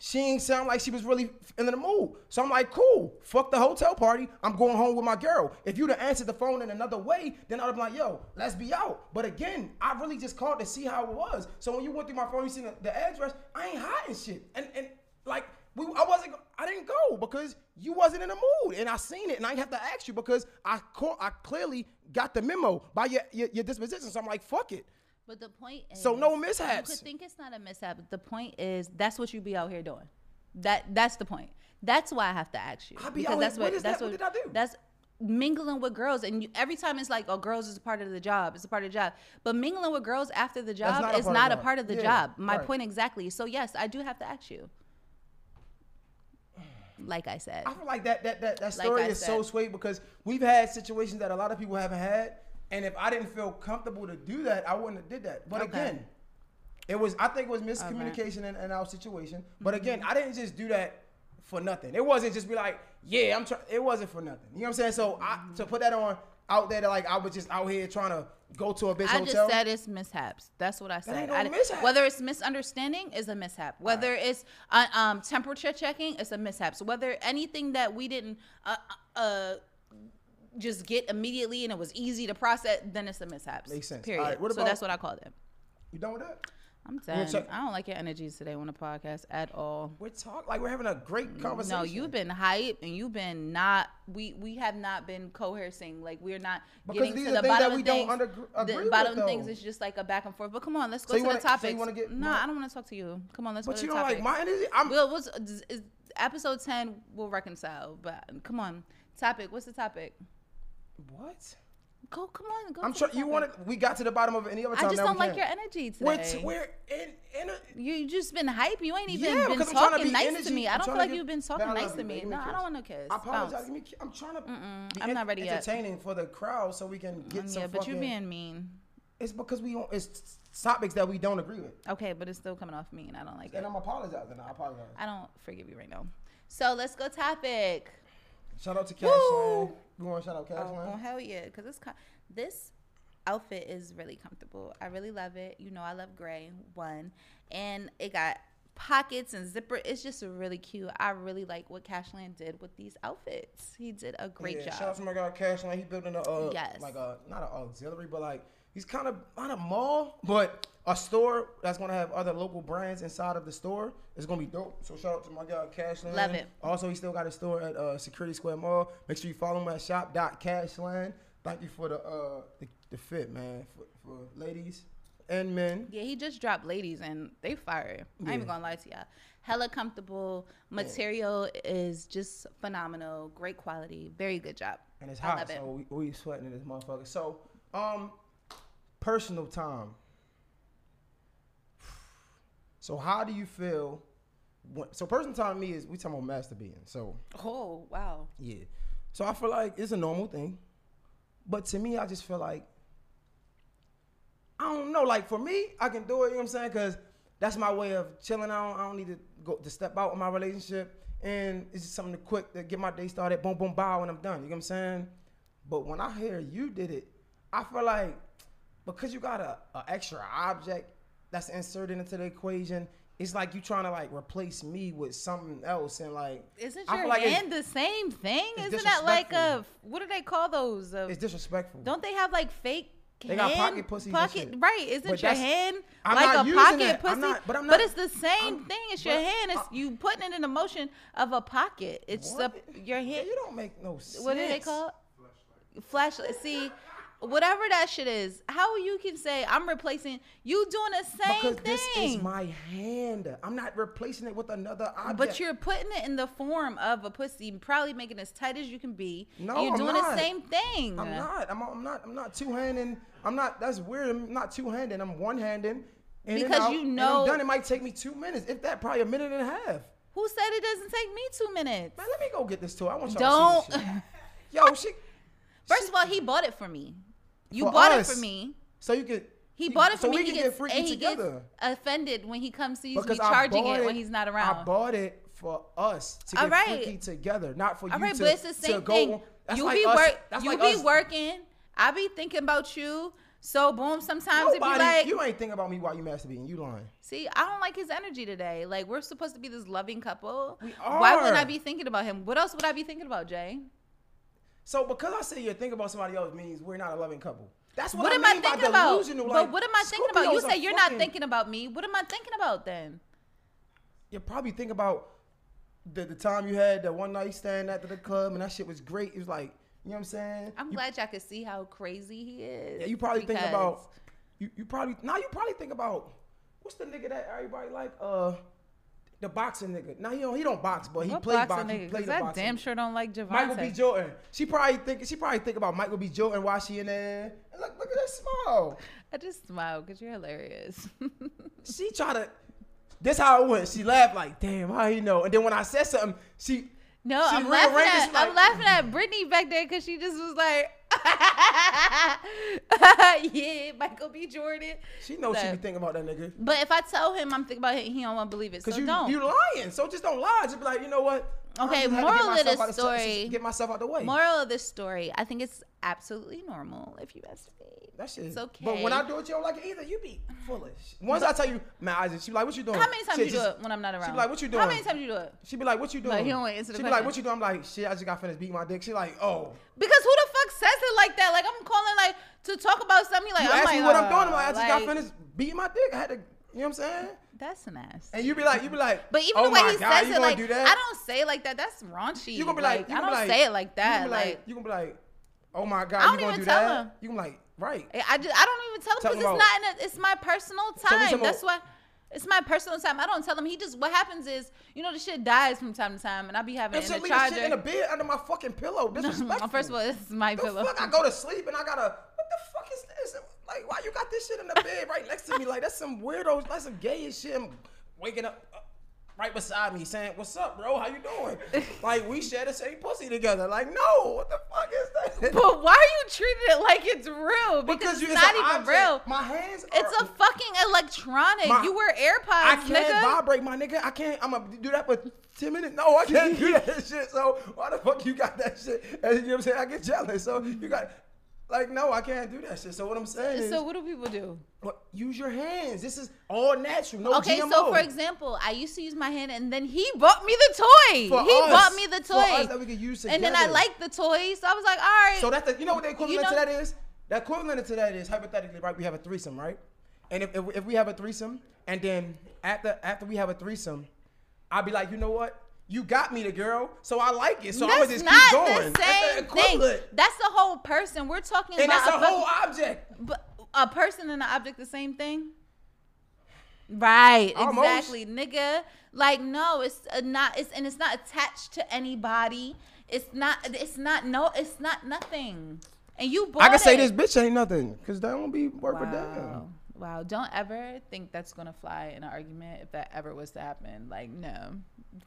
She ain't sound like she was really in the mood. So I'm like, cool, fuck the hotel party. I'm going home with my girl. If you'd have answered the phone in another way, then I'd have been like, yo, let's be out. But again, I really just called to see how it was. So when you went through my phone, you seen the, the address, I ain't hiding shit. And and like we I wasn't I didn't go because you wasn't in the mood. And I seen it and I have to ask you because I call, I clearly got the memo by your, your, your disposition. So I'm like, fuck it. But the point is, So no mishaps. You could think it's not a mishap. But the point is, that's what you be out here doing. That that's the point. That's why I have to ask you. I be that's here- what what is that's that? What did I do? That's mingling with girls, and you, every time it's like, oh, girls is a part of the job. It's a part of the job. But mingling with girls after the job not is of not a part of the Yeah, job. My right. point exactly. So yes, I do have to ask you. Like I said, I feel like that that that, that story I is so sweet because we've had situations that a lot of people haven't had, and if I didn't feel comfortable to do that, I wouldn't have did that. But Okay. again, it was I think it was miscommunication in, in our situation. But Mm-hmm. again, I didn't just do that for nothing. It wasn't just be like, yeah, I'm trying. It wasn't for nothing. You know what I'm saying? So I Mm-hmm. to put that on out there, that like I was just out here trying to go to a bitch I hotel. just said it's mishaps. That's what I said. I. Whether it's misunderstanding is a mishap. Whether it's uh, um, temperature checking is a mishap. So whether anything that we didn't uh, uh, just get immediately and it was easy to process, then it's a mishap. Makes sense. Period. All right, what so that's what I called it. you done with that? I'm done. check- I don't like your energies today on the podcast at all. We're talking like we're having a great mm, conversation. No, you've been hype and you've been not. We we have not been coercing. Like we're not Because getting these to the bottom that of we don't things. under- the with, bottom of things is just like a back and forth. But come on, let's go So to wanna- the so you wanna get no, I don't want to talk to you. Come on, let's but go to you the don't topic. like my energy. I'm Well, what's is, is episode ten? We'll reconcile. But come on, topic. What's the topic? What? Go, come on. Go I'm to sure you topic. wanted. We got to the bottom of it any other time. I just don't like your energy today. Which we're in. in a, You just been hype. You ain't even Yeah, been to talking be nice to me. I don't feel like get- you've been talking nice to me. No, I don't want no kiss. I apologize. Me, I'm trying to. be I'm not ready yet. Entertaining for the crowd, so we can get Mm, some. yeah, but you fucking- being mean. It's because we don't. It's topics that we don't agree with, Okay, but it's still coming off mean. I don't like and it. And I'm apologizing. I apologize. I don't forgive you right now. So let's go topic. Shout out to Woo! You want to shout out Oh, Cashland? oh hell yeah, because this this outfit is really comfortable. I really love it. You know, I love gray one, and it got pockets and zipper. It's just really cute. I really like what Cashland did with these outfits. He did a great yeah, job. Shout out to my guy Cashland. He building a uh, Yes. like a not an auxiliary, but like he's kind of not a mall, but a store that's gonna have other local brands inside of the store. It's gonna be dope. So shout out to my guy Cashland. Love it. Also, he still got a store at uh, Security Square Mall. Make sure you follow him at shop.cashland. Thank you for the uh the, the fit, man, for, for ladies and men. Yeah, he just dropped ladies and they fire. I ain't even gonna lie to y'all. Hella comfortable. Material is just phenomenal. Great quality. Very good job. and it's hot, love it. so we, we sweating in this motherfucker. So, um, personal time. So, how do you feel? When, so, personal time to me is we talking about masturbating. So, Oh wow. yeah. So I feel like it's a normal thing, but to me, I just feel like I don't know. Like for me, I can do it. You know what I'm saying? Because that's my way of chilling out. I don't need to go to step out in my relationship, and it's just something to quick to get my day started. Boom, boom, bow, and I'm done. You know what I'm saying? But when I hear you did it, I feel like because you got a, a extra object that's inserted into the equation. It's like you trying to like replace me with something else, and like Isn't your like it's- hand the same thing? Isn't that like a what do they call those? Uh, it's disrespectful. don't they have like fake? They got hand- pocket pussies and Pocket, right? Isn't But your hand I'm like a pocket that. pussy? Not- but not- it's the same I'm- thing. It's your but hand. It's you putting it in the motion of a pocket. It's the What? your hand. you don't make no sense. what do they call it? Fleshlight. See, whatever that shit is, how you can say I'm replacing you doing the same Because thing? this is my hand. I'm not replacing it with another object. But you're putting it in the form of a pussy, probably making it as tight as you can be. No, you're I'm doing not. the same thing. I'm not. I'm, I'm not. I'm not two handing. I'm not. That's weird. I'm not two handing. I'm one handing. Because you know- I'm done. It might take me two minutes. If that, probably a minute and a half. Who said it doesn't take me two minutes? Man, let me go get this tool. I want y'all to see Don't. this shit. Yo, she. First of all, he bought it for me. You For bought us. it for me. So you could. He bought it So for me. we He can get gets, freaky and he together. gets offended when he comes sees Because me charging bought it when he's not around. I bought it for us to get right. freaky together, not for All you right, to, but it's the same go thing. You like be us- work. You like be us- working. I be thinking about you. So boom, sometimes it be Nobody, like, you ain't thinking about me while you masturbating. You lying. see, I don't like his energy today. Like we're supposed to be this loving couple. We are. Why wouldn't. I be thinking about him? What else would I be thinking about, Jay? So because I say you're thinking about somebody else means we're not a loving couple. That's what, What, I am mean I thinking about? but what am I thinking about? You say you're fucking- not thinking about me. What am I thinking about then? You probably think about the, the time you had that one night stand after the club and that shit was great. It was like, you know what I'm saying? I'm You- glad y'all could see how crazy he is. Yeah, you probably think about you. You probably now you probably think about what's the nigga that everybody like? Uh, the boxing nigga. Now he don't he don't box, but he what played boxing boxing. He nigga? played I boxing. damn sure don't like Javante. Michael B. Jordan. She probably think she probably think about Michael B. Jordan while she in there. And look, look at that smile. I just smile because you're hilarious. She try to. This how it went. She laughed like, "Damn, how he know?" And then when I said something, she No, She I'm laughing at mm. like- I'm laughing at Brittany back there because she just was like, yeah, Michael B. Jordan. she knows she So- be thinking about that nigga. But if I tell him I'm thinking about it, he don't want to believe it. So Cause you don't. you lying, so just don't lie. Just be like, you know what? Okay, just had to get moral of the story- Get myself out the way. Moral of the story: I think it's absolutely normal if you masturbate. That shit. It's okay. But when I do it, you don't like it either. You be foolish. Once I tell you, man, Isaac, she be like, what you doing? How many times Shit, you do just- it when I'm not around? She be like, what you doing? How many times you do it? She be like, what you doing? Like, he don't answer the She be like, what you doing? I'm like, shit, I just got finished beating my dick. She like, oh. Because who the fuck says it like that? Like I'm calling like to talk about something. Like You I'm ask like, me what I'm uh, doing. I'm like, I just got finished beating my dick. I had to, you know what I'm saying? That's nasty. And you be like, you be like, But even oh the way he God, says it, like do that? I don't say it like that. That's raunchy. You gonna be like, you I don't like, say it like You that. gonna Like, like, you gonna be like, oh my God, I don't you gonna even do tell that? him. You gonna be like, right. I just I don't even tell him because it's not in a, it's my personal time. That's why it's my personal time. I don't tell him. He just what happens is you know the shit dies from time to time, and I be having And it in the the shit charger. in the bed under my fucking pillow. Disrespectful. First of all, this is my the pillow. fuck? I go to sleep and I gotta. What the fuck is this? Like, why you got this shit in the bed right next to me? Like, that's some weirdos. That's some gay shit. I'm waking up. Right beside me, saying, "What's up, bro? How you doing?" like we share the same pussy together. Like, no, what the fuck is that? But why are you treating it like it's real? Because, you- it's not even object. real. My hands. It's a fucking electronic. My- you wear AirPods, I can't nigga. vibrate, my nigga. I can't. I'm gonna do that for ten minutes. No, I can't do that shit. So why the fuck you got that shit? And you know what I'm saying? I get jealous. So you got, like, no, I can't do that shit. So what I'm saying is, So what do people do? what, use your hands. This is all natural. No Okay, GMO. so for example, I used to use my hand, and then he bought me the toy. For he us. bought me the For toy, us that we could use and then I together. liked the toy, so I was like, all right. So that's the, you know what the equivalent know- to that is? The equivalent to that is hypothetically, right? We have a threesome, right? And if, if, if we have a threesome, and then after after we have a threesome, I'll be like, you know what? You got me the girl, so I like it. So I'm gonna just keep going. the same that's the thing. That's the whole person. We're talking And about that's a fucking- whole object. But a person and an object the same thing? Right, Almost. exactly, nigga. Like no, it's not. It's and it's not attached to anybody. It's not. It's not. No, it's not nothing. And you bought I can say this bitch ain't nothing, cause that won't be worth a damn. Wow. Don't ever think that's gonna fly in an argument if that ever was to happen. Like, no,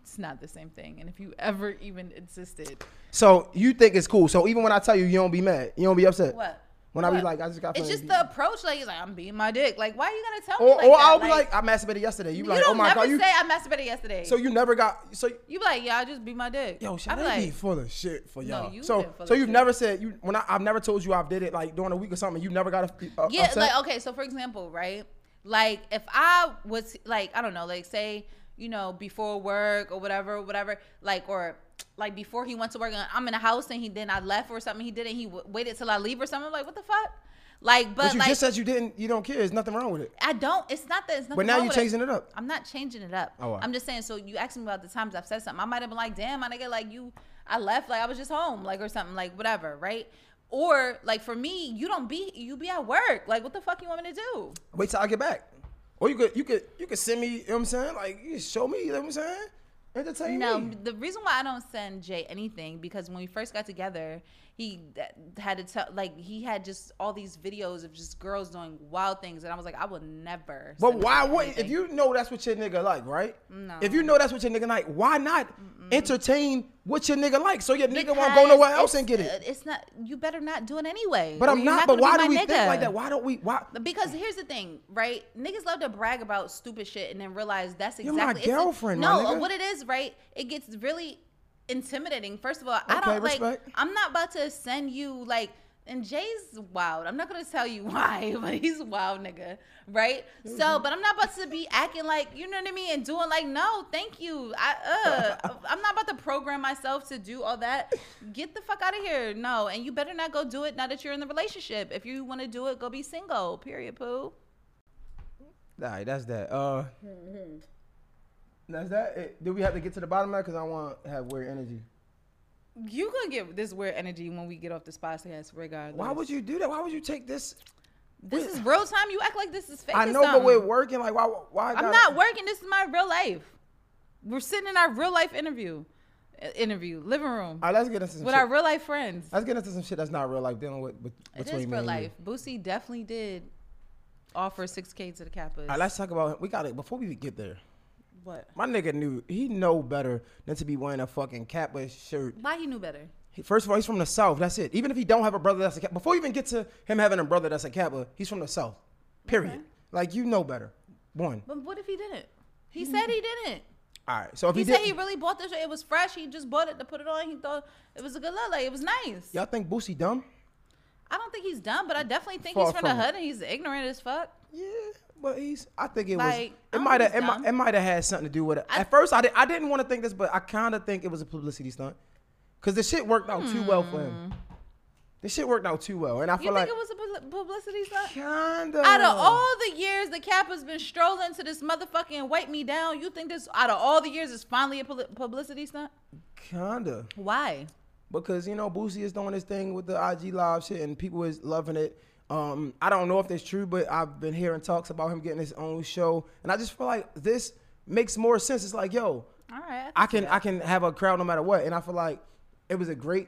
it's not the same thing. And if you ever even insisted, So you think it's cool? So even when I tell you, you don't be mad, you don't be upset. what? When I be like, I just got. It's just the approach. Like, he's like, I'm beating my dick. Like, why are you gotta tell me Or, like or that? I'll be like, I masturbated yesterday. You you like, don't oh my god, you. say I masturbated yesterday. So you never got. So you be like, yeah, I just beat my dick. Yo, I should be I like, be full of shit for y'all? No, you so, so you've shit. never said you when I, I've never told you I've did it like during a week or something. You never got a, uh, yeah, upset? like okay. So for example, right? Like if I was like I don't know, like say you know before work or whatever, whatever, like or like before he went to work, I'm in the house and he then I left or something. He didn't. He w- waited till I leave or something. I'm like what the fuck? Like, but, but you like just said you didn't. You don't care. There's nothing wrong with it. I don't. It's not that. It's nothing But now you're with it. changing it up. I'm not changing it up. Oh, right. I'm just saying. So you asked me about the times I've said something. I might have been like, "Damn, my nigga, like you, I left, like I was just home, like or something, like whatever, right?" Or like for me, you don't be, you be at work. Like, what the fuck you want me to do? Wait till I get back. Or you could you could you could send me. You know what I'm saying? Like you show me. You know what I'm saying? Entertain No, me. the reason why I don't send Jay anything because when we first got together, he uh, had to tell like he had just all these videos of just girls doing wild things, and I was like, I would never. But why would if you know that's what your nigga like, right? No. If you know that's what your nigga like, why not entertain what your nigga like so your nigga won't go nowhere else and get it? Uh, it's not. You better not do it anyway. But I'm you're not. But why do we my think like that? Why don't we? Why? Because here's the thing, right? Niggas love to brag about stupid shit and then realize that's exactly You're my it's a- girlfriend, my no, nigga. what it is, right? It gets really intimidating. First of all, I don't like. I'm not about to send you like. And Jay's wild. I'm not gonna tell you why, but he's wild nigga, right? So, Mm-hmm. but I'm not about to be acting like you know what I mean and doing like, no, thank you. I uh, I'm not about to program myself to do all that. Get the fuck out of here, no. And you better not go do it now that you're in the relationship. If you want to do it, go be single. Period. Poo. All right, that's that. Uh, that's that. Eh, Do we have to get to the bottom of that? Because I want to have weird energy. You gonna get this weird energy when we get off this podcast, regardless. Why would you do that? Why would you take this? This is real time. You act like this is fake. I know, but we're working. Like, why? Why? I'm not working. This is my real life. We're sitting in our real life interview, uh, interview living room All right, let's get into some with shit. our real life friends. let's get into some shit that's not real life dealing with. with It between is me real and you. life. Boosie definitely did offer 6K to the Kappas. All right, let's talk about. We got it before we get there. What? My nigga knew he know better than to be wearing a fucking Kappa shirt. Why he knew better? He- First of all, he's from the South. That's it. Even if he don't have a brother that's a Kappa, before you even get to him having a brother that's a Kappa, he's from the South. Period. Okay. Like you know better. One. But what if he didn't? He said he didn't. All right. So if He he, said did, he really bought this. Shirt. It was fresh. He just bought it to put it on. He thought it was a good look. Like it was nice. y'all think Boosie dumb? I don't think he's dumb, but I definitely think Far he's from, from the it. hood and he's ignorant as fuck. Yeah, but he's. I think it Like, was. It might have. It, might- it might have had something to do with it. I- At first, I did. I didn't want to think this, but I kind of think it was a publicity stunt, because the shit worked out too well for him. The shit worked out too well, and I Hmm. You feel think like it was a publicity stunt? kinda. Out of all the years the cap has been strolling to this motherfucking wipe me down, you think this out of all the years is finally a publicity stunt? kinda. Why? because you know Boosie is doing his thing with the IG live shit and people is loving it. Um, I don't know if that's true, but I've been hearing talks about him getting his own show, and I just feel like this makes more sense. It's like, yo, All right. I can I can have a crowd no matter what, and I feel like it was a great,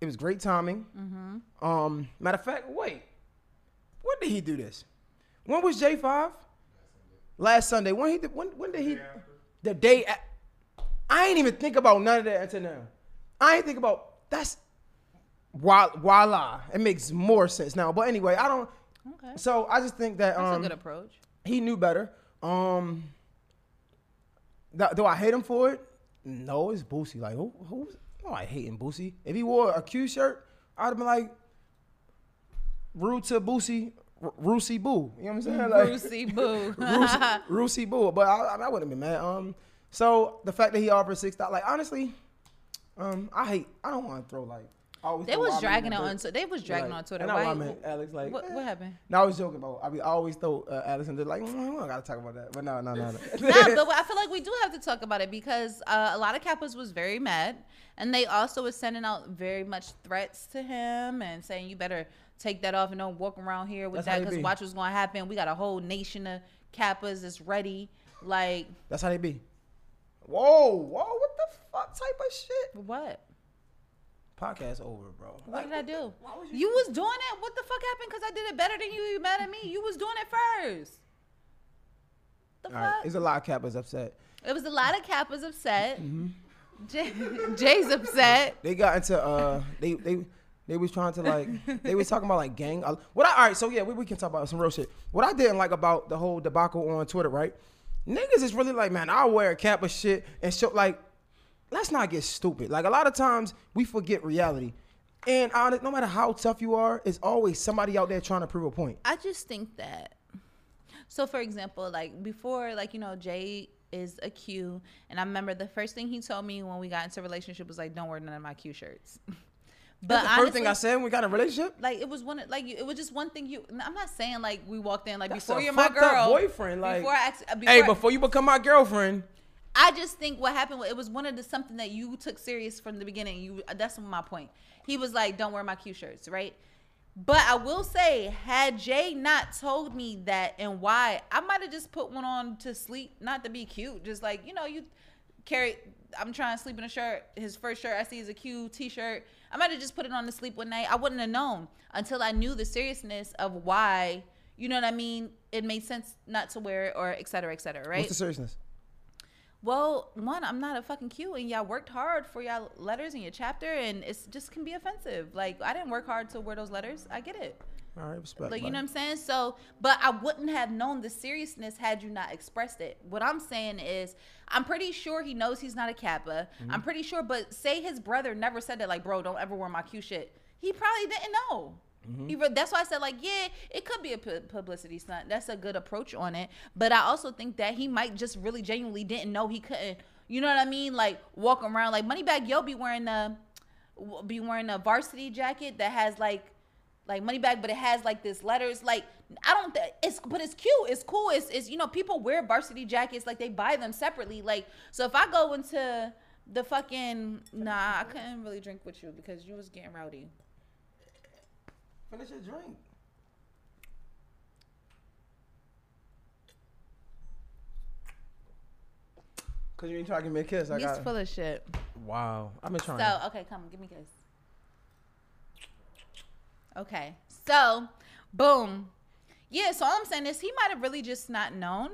it was great timing. Mm-hmm. Um, matter of fact, wait, when did he do this? When was J five? Last Sunday. When he did, when when did he? The day. a- I ain't even think about none of that until now. I ain't think about that's. Voila, it makes more sense now. But anyway, I don't. Okay. So I just think that That's um, a good approach. he knew better. Um, th- do I hate him for it? No, it's Boosie. Like who? Who's? No, I hating Boosie. If he wore a Q shirt, I'd have been like, rude to Boosie, R- Roosey Boo. You know what I'm saying? Like, Brucey Boo. Roosey Boo. But I, I wouldn't have been mad. Um, so the fact that he offered six dollars, like honestly, um, I hate. I don't want to throw like. Always They was dragging it on. So they was dragging Like, on Twitter. And I, meant Alex like. what, eh. what happened? No, I was joking about. I, mean, I always throw uh, Alex and they're like, mm, we don't gotta talk about that. But no, no, no, no. no, but I feel like we do have to talk about it because uh, a lot of Kappas was very mad, and they also was sending out very much threats to him and saying you better take that off and don't walk around here with That's that because be. watch what's going to happen. We got a whole nation of Kappas that's ready. Like That's how they be. Whoa, whoa, what the fuck type of shit? what? Podcast over, bro. What did I do? was You was doing it. What the fuck happened? Because I did it better than you. You mad at me? You was doing it first. The All fuck? right, there's a lot of Kappas upset. It was a lot of Kappas upset. Mm-hmm. Jay, Jay's upset. They got into uh, they they they was trying to like they was talking about like gang. uh, What I all right, so yeah, we, we can talk about some real shit. What I didn't like about the whole debacle on Twitter, right? Niggas is really like, man, I'll wear a cap of shit and show like, let's not get stupid. Like a lot of times we forget reality. And honest, no matter how tough you are, it's always somebody out there trying to prove a point. I just think that. So, for example, like before, like you know, Jay is a Q, and I remember the first thing he told me when we got into a relationship was like, "Don't wear none of my Q shirts." but That's the first honestly, thing I said when we got in a relationship. like it was one, like it was just one thing you. I'm not saying like we walked in like That's before a you're my girl, boyfriend, like, before I, before, Hey, before you become my girlfriend, I just think what happened was it was one of the something that you took serious from the beginning. You that's my point. He was like, "Don't wear my Q shirts," right? But I will say, had Jay not told me that and why, I might have just put one on to sleep, not to be cute, just like you know, you carry. I'm trying to sleep in a shirt. His first shirt I see is a Q t-shirt. I might have just put it on to sleep one night. I wouldn't have known until I knew the seriousness of why. You know what I mean? It made sense not to wear it, or et cetera, et cetera. Right? What's the seriousness? Well, one, I'm not a fucking Q, and y'all worked hard for y'all letters in your chapter, and it's just can be offensive. Like I didn't work hard to wear those letters. I get it. All right, respect. Like you know what I'm saying? So, but I wouldn't have known the seriousness had you not expressed it. What I'm saying is, I'm pretty sure he knows he's not a Kappa. Mm-hmm. I'm pretty sure, but say his brother never said that, like, bro, don't ever wear my Q shit. He probably didn't know. Mm-hmm. He that's why I said like, yeah, it could be a pu- publicity stunt. That's a good approach on it. But I also think that he might just really genuinely didn't know he couldn't. You know what I mean? Like walk around like Moneybagg Yo be wearing the be wearing a varsity jacket that has like like money bag, but it has like this letters. Like I don't. It's but it's cute. It's cool. It's it's you know people wear varsity jackets like they buy them separately. Like so if I go into the fucking nah, I couldn't really drink with you because you was getting rowdy. Finish your drink. Cause you ain't trying to give me a kiss. I He's got. full of shit. Wow, I've been trying. So okay, come give me a kiss. Okay, so boom, yeah. So all I'm saying is he might have really just not known,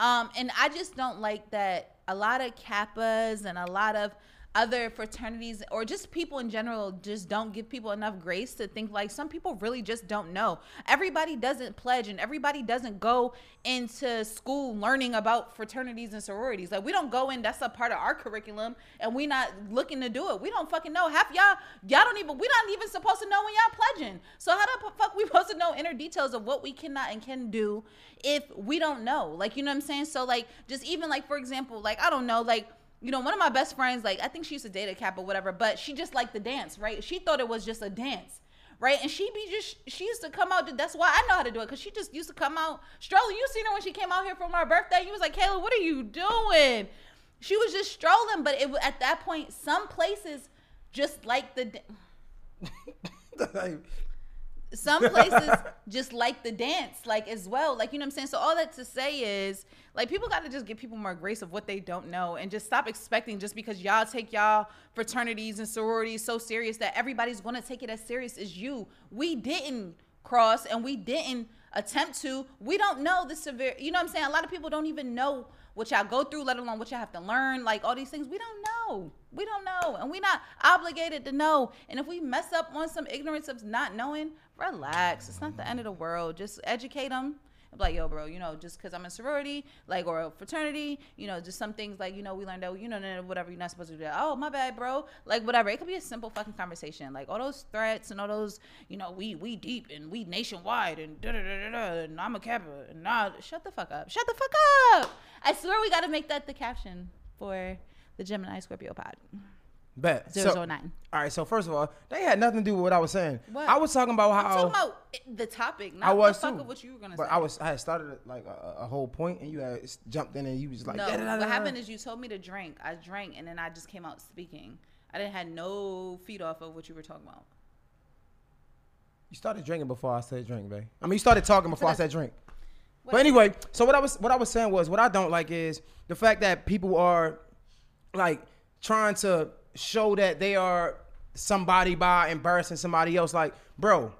um, and I just don't like that a lot of kappas and a lot of other fraternities or just people in general just don't give people enough grace to think like some people really just don't know. Everybody doesn't pledge and everybody doesn't go into school learning about fraternities and sororities. Like we don't go in, that's a part of our curriculum and we not looking to do it. We don't fucking know. Half y'all y'all don't even we not even supposed to know when y'all pledging. So how the fuck we supposed to know inner details of what we cannot and can do if we don't know? Like you know what I'm saying? So like just even like for example, like I don't know, like you know, one of my best friends, like I think she used to date a cap or whatever, but she just liked the dance, right? She thought it was just a dance, right? And she be just she used to come out. That's why I know how to do it because she just used to come out strolling. You seen her when she came out here for my birthday? You was like, Kayla, what are you doing? She was just strolling, but it at that point, some places just like the. some places just like the dance like as well like you know what i'm saying? So all that to say is like people got to just give people more grace of what they don't know and just stop expecting just because y'all take y'all fraternities and sororities so serious that everybody's going to take it as serious as you. We didn't cross and we didn't attempt to. We don't know the severe you know what i'm saying? A lot of people don't even know what y'all go through let alone what y'all have to learn like all these things we don't know. We don't know and we're not obligated to know. And if we mess up on some ignorance of not knowing relax. It's not the end of the world. Just educate them like yo bro you know just because i'm in sorority like or a fraternity you know just some things like you know we learned that you know whatever you're not supposed to do that. Oh my bad bro. Like whatever. It could be a simple fucking conversation. Like all those threats and all those you know we we deep and we nationwide and da da da da da and i'm a kappa and nah shut the fuck up. Shut the fuck up! I swear we got to make that the caption for the gemini scorpio pod Bet. Zero So- zero nine. All right. So first of all, they had nothing to do with what I was saying. What? I was talking about i'm how talking about the topic not I was the fuck too. what you were gonna say. but say I was I had started like a, a whole point, and you had jumped in, and you was like, no, "Da-da-da-da-da." what happened is you told me to drink. I drank and then I just came out speaking. I didn't had no feed off of what you were talking about. you started drinking before I said drink, babe. I mean, you started talking before I said drink. But anyway, so what I was what I was saying was what I don't like is the fact that people are like trying to show that they are somebody by embarrassing somebody else. Like, bro,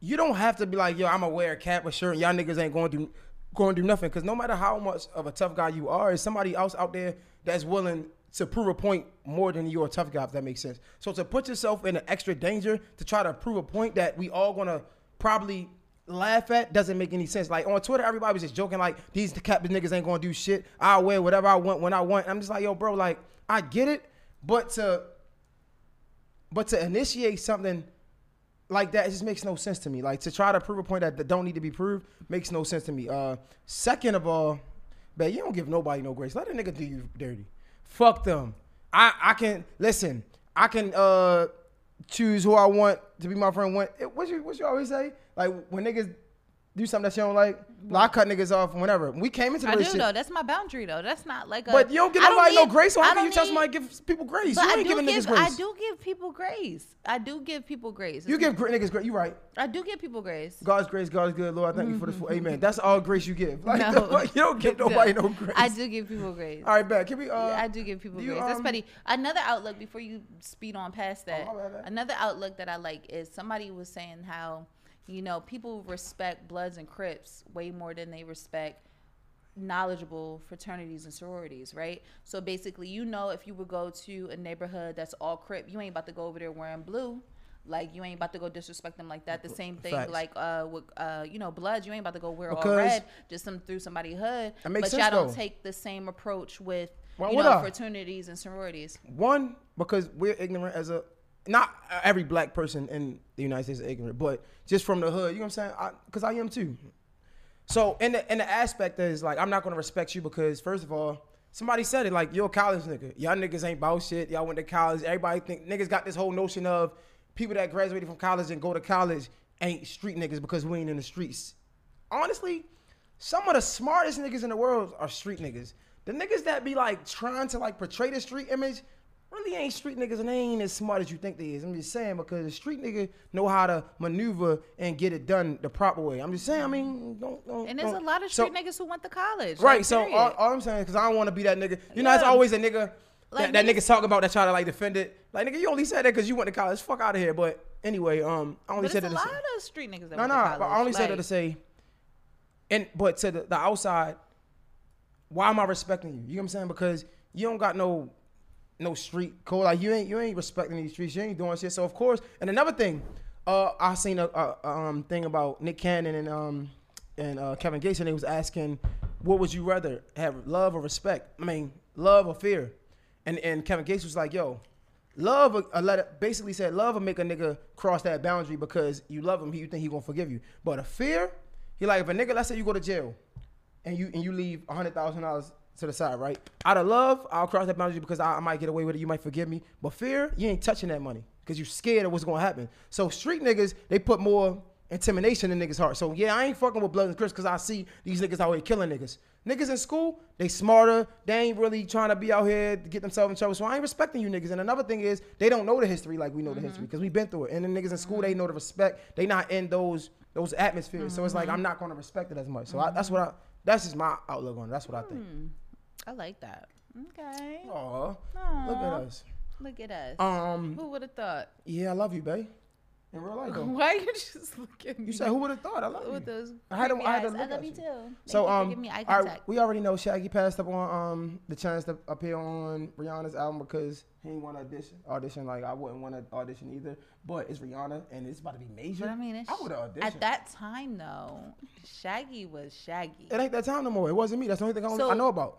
you don't have to be like, yo, I'm gonna wear a cap or shirt, and y'all niggas ain't going to going to do nothing. Because no matter how much of a tough guy you are, is somebody else out there that's willing to prove a point more than you're a tough guy, if that makes sense. So to put yourself in an extra danger to try to prove a point that we all gonna probably laugh at doesn't make any sense. Like on Twitter, everybody was just joking like these cap niggas ain't gonna do shit. I'll wear whatever I want when I want. I'm just like, yo, bro, like I get it, but to but to initiate something like that, it just makes no sense to me. Like to try to prove a point that, don't need to be proved makes no sense to me. Uh, second of all, man, you don't give nobody no grace. Let a nigga do you dirty. Fuck them. I I can listen. I can uh choose who I want to be my friend. When what you what you always say? Like when niggas do something that you don't like. Like, I cut niggas off whenever. We came into the I do relationship. though. That's my boundary though. That's not like a. But you don't give I nobody no need- grace. So how can don't you tell somebody give people grace? You I ain't do giving give. niggas grace. I do give people grace. I do give people grace. You give niggas grace. You right. I do give people grace. God's grace, God's good. Lord, I thank you for this. full Amen. That's all grace you give. Like, No. you don't give nobody no grace. I do give people grace. All right, back. Can we? Uh, I do give people do you, grace. That's um, petty. Another outlook before you speed on past that. Oh, bad, bad. another outlook that I like is somebody was saying how, you know, people respect Bloods and Crips way more than they respect knowledgeable fraternities and sororities, right? So basically, you know, if you would go to a neighborhood that's all Crip, you ain't about to go over there wearing blue. Like you ain't about to go disrespect them like that. The same thing, Facts. like uh, with uh, you know, Bloods, you ain't about to go wear all red just some through somebody hood. That makes but sense, y'all don't though. take the same approach with Why you would know I? fraternities and sororities. One, because we're ignorant as a not every black person in the United States is ignorant, but just from the hood, you know what I'm saying? Because I, am too. So in the in the aspect is like I'm not gonna respect you because first of all, somebody said it like you're a college nigga. Y'all niggas ain't about shit. Y'all went to college. Everybody think niggas got this whole notion of people that graduated from college and go to college ain't street niggas because we ain't in the streets. Honestly, some of the smartest niggas in the world are street niggas. The niggas that be like trying to like portray the street image really ain't street niggas and they ain't as smart as you think they is. I'm just saying because the street nigga know how to maneuver and get it done the proper way. I'm just saying. I mean, don't. don't And there's a don't- lot of so- street niggas who went to college. Right. like, so all, all I'm saying because I don't want to be that nigga. You know, it's always a nigga Like, that, that niggas- niggas talk about that try to like defend it. Like nigga, you only said that because you went to college. Fuck out of here. But anyway, um, I only said that. a to lot say- of street niggas that no, went no, to college. but I only said that to say, and but to the, the outside, why am I respecting you? You know what I'm saying? Because you don't got no no street code. Like you ain't you ain't respecting these streets. You ain't doing shit. So of course, and another thing, uh, I seen a, a, um thing about Nick Cannon and um and uh, Kevin Gates, and they was asking, what would you rather have, love or respect? I mean, love or fear? And and Kevin Gates was like, yo. Love, a, a letter, basically said, love will make a nigga cross that boundary because you love him. You think he gonna forgive you. But a fear, he like if a nigga, let's say you go to jail, and you and you leave hundred thousand dollars to the side, right? Out of love, I'll cross that boundary because I, I might get away with it. You might forgive me. But fear, you ain't touching that money because you scared of what's gonna happen. So street niggas, they put more intimidation in niggas' heart. So yeah, I ain't fucking with Blood and Crips because I see these niggas out here killing niggas. Niggas in school, they smarter. They ain't really trying to be out here to get themselves in trouble. So I ain't respecting you niggas. And another thing is, they don't know the history like we know the mm-hmm. history because we've been through it. And the niggas in school, they know the respect. They not in those those atmospheres. So it's like mm-hmm. I'm not gonna respect it as much. So I, mm-hmm. that's what I. That's just my outlook on it. That's what I think. Hmm. I like that. Okay. Aw, look at us. Look at us. Um, who would have thought? yeah, I love you, babe. In real life, though. Why you just look at me? You said who would have thought? I love with you. those I had to- creepy I had to eyes. look I love at you too. Thank So you for um, giving me eye all right, contact. we already know Shaggy passed up on um the chance to appear on Rihanna's album because he didn't want to audition. Audition like I wouldn't want to audition either. But it's Rihanna and it's about to be major. But I mean, it's, I would have auditioned. at that time though, Shaggy was Shaggy. it ain't that time no more. It wasn't me. That's the only thing I, I know about.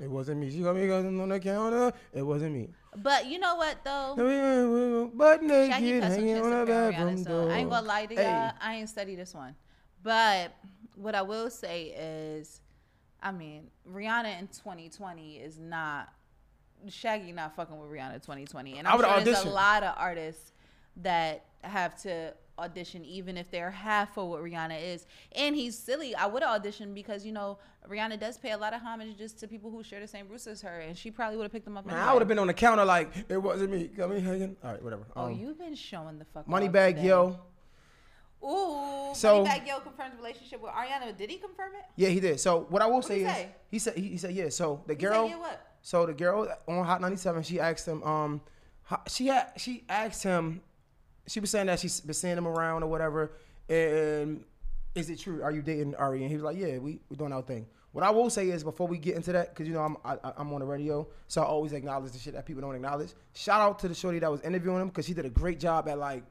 It wasn't me. She got me on the counter. It wasn't me. But you know what though? But naked, hanging on the bathroom door. I ain't gonna lie to Hey. y'all. I ain't study this one. But what I will say is, I mean, Rihanna in 2020 is not Shaggy not fucking with Rihanna 2020, and I I'm would sure there's a lot of artists that have to audition even if they're half of what Rihanna is. And he's silly. I would have auditioned because you know Rihanna does pay a lot of homage just to people who share the same roots as her, and she probably would have picked them up. Man, anyway. I would have been on the counter like it wasn't me. Got me hanging. All right, whatever. Oh, Um, you've been showing the fuck. money bag, today. yo. Ooh, So- Moneybagg Yo confirms relationship with Ariana. Did he confirm it? Yeah, he did. So what I will say he is, say? he said he, he said yeah. So the He said, girl, yeah, what? so the girl on Hot 97, she asked him, um, she had she asked him, she was saying that she's been seeing him around or whatever, and is it true? Are you dating Ari? And he was like, yeah, we we doing our thing. What I will say is before we get into that, because you know I'm I, I- I'm on the radio, so I always acknowledge the shit that people don't acknowledge. Shout out to the shorty that was interviewing him because she did a great job at like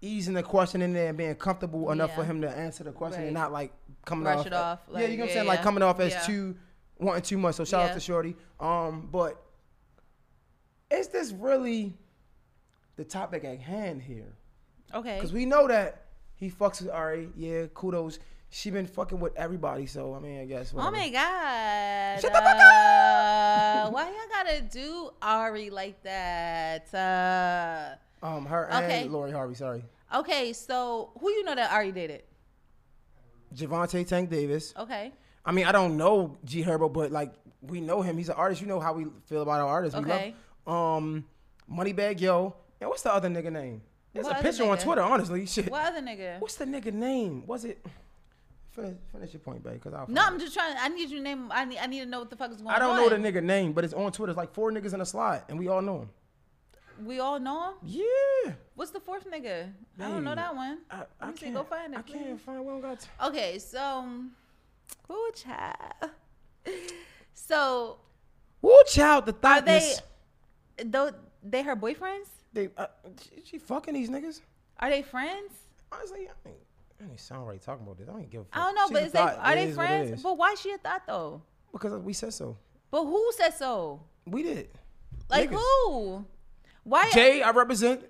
easing the question in there and being comfortable enough for him to answer the question and not like coming Brush off. it off, yeah, like, you know what I'm yeah, saying? Like coming off as Yeah. too wanting too much. So shout Yeah. out to Shorty. Um, but is this really the topic at hand here? Okay. Because we know that he fucks with Ari. Yeah, kudos. She been fucking with everybody. So I mean, I guess. Oh my god. Shut the fuck Uh, why y'all gotta do Ari like that? Uh, Um, her Okay. and Lori Harvey. Sorry. okay, so who you know that Ari did it? Gervonta Tank Davis. Okay. I mean, I don't know G Herbo, but like we know him. He's an artist. You know how we feel about our artists. We Okay. love um Moneybagg Yo. And what's the other nigga name? There's What a picture on? Twitter, honestly. Shit. What other nigga? What's the nigga name? Was it finish, finish your point, babe, cause I'll No, I'm just trying. I need you to name. I need. I need to know what the fuck is going on. I don't know the nigga name, but it's on Twitter. It's like four niggas in a slide, and we all know him. We all know him. Yeah. What's the fourth nigga? I don't know that one. I, I Let me see. can't Go find it. I can't find. We don't got. To. Okay, so, ooh, child. So, Woo, child, the are they? Though they her boyfriends? They, uh, she, she fucking these niggas. Are they friends? Honestly, I ain't, I ain't sound right talking about this. I ain't give a fuck. I don't know, She's but is they, are It they friends? But why she a thought though? Because we said so. But who said so? We did. Like Niggas. who? Why? Jay, I represent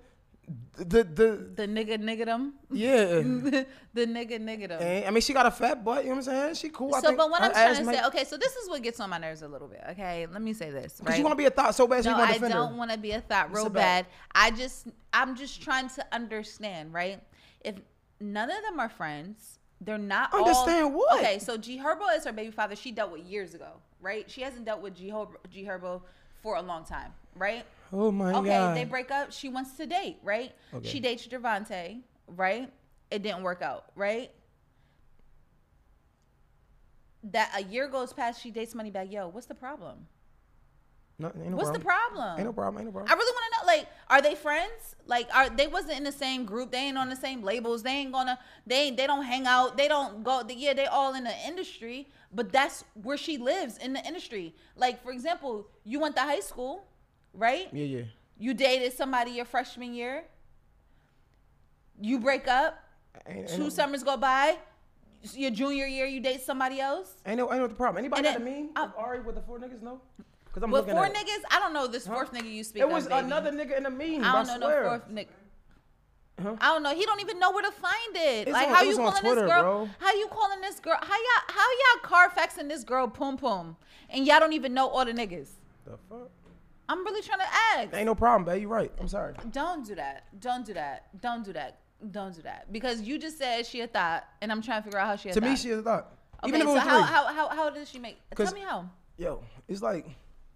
the the the nigga nigga them. yeah. the nigga nigga them. And, I mean, she got a fat butt. You know what I'm saying? She cool. I So, but what I'm trying to might- say, okay, so this is what gets on my nerves a little bit. Okay, let me say this. Cause Right? you want to be a thought so bad, no, I to defend don't want to be a thought real so bad. bad. I just, I'm just trying to understand, right? If none of them are friends, they're not. all- Understand what? Okay, so G Herbo is her baby father. She dealt with years ago, right? She hasn't dealt with G Herbo, G Herbo for a long time, right? Oh my okay, god. Okay, they break up. She wants to date, right? Okay. She dates Gervonta, right? It didn't work out, right? That a year goes past, she dates Money Moneybagg Yo. What's the problem? No, no What's the problem? Ain't no problem. Ain't no problem. I really want to know, like, are they friends? Like, are they wasn't in the same group? They ain't on the same labels. They ain't gonna. They they don't hang out. They don't go. Yeah, they all in the industry, but that's where she lives in the industry. Like, for example, you went to high school, right? yeah, yeah. You dated somebody your freshman year. You break up. Ain't, ain't, Two no, summers go by. Your junior year, you date somebody else. ain't no, ain't no problem. Anybody got a meme? Uh, I- of Ari with the four niggas? No. Because I'm With looking four at niggas, I don't know this Huh? fourth nigga you speak It was of. another nigga in the meme. I I, don't know swear. no fourth nigga. Huh? I don't know. He don't even know where to find it. It's like on- how you calling Twitter, this girl? bro. How you calling this girl? How y'all how y'all Carfaxing this girl pum pum, and y'all don't even know all the niggas. The fuck? I'm really trying to ask. Ain't no problem, babe. You're right. I'm sorry. Don't do that. Don't do that. Don't do that. Don't do that. Because you just said she a thought, and I'm trying to figure out how she a To thought. me, she is a thought. Okay, Even if it so was how, three. how how how does she make? Tell 'Cause- me how. Yo, it's like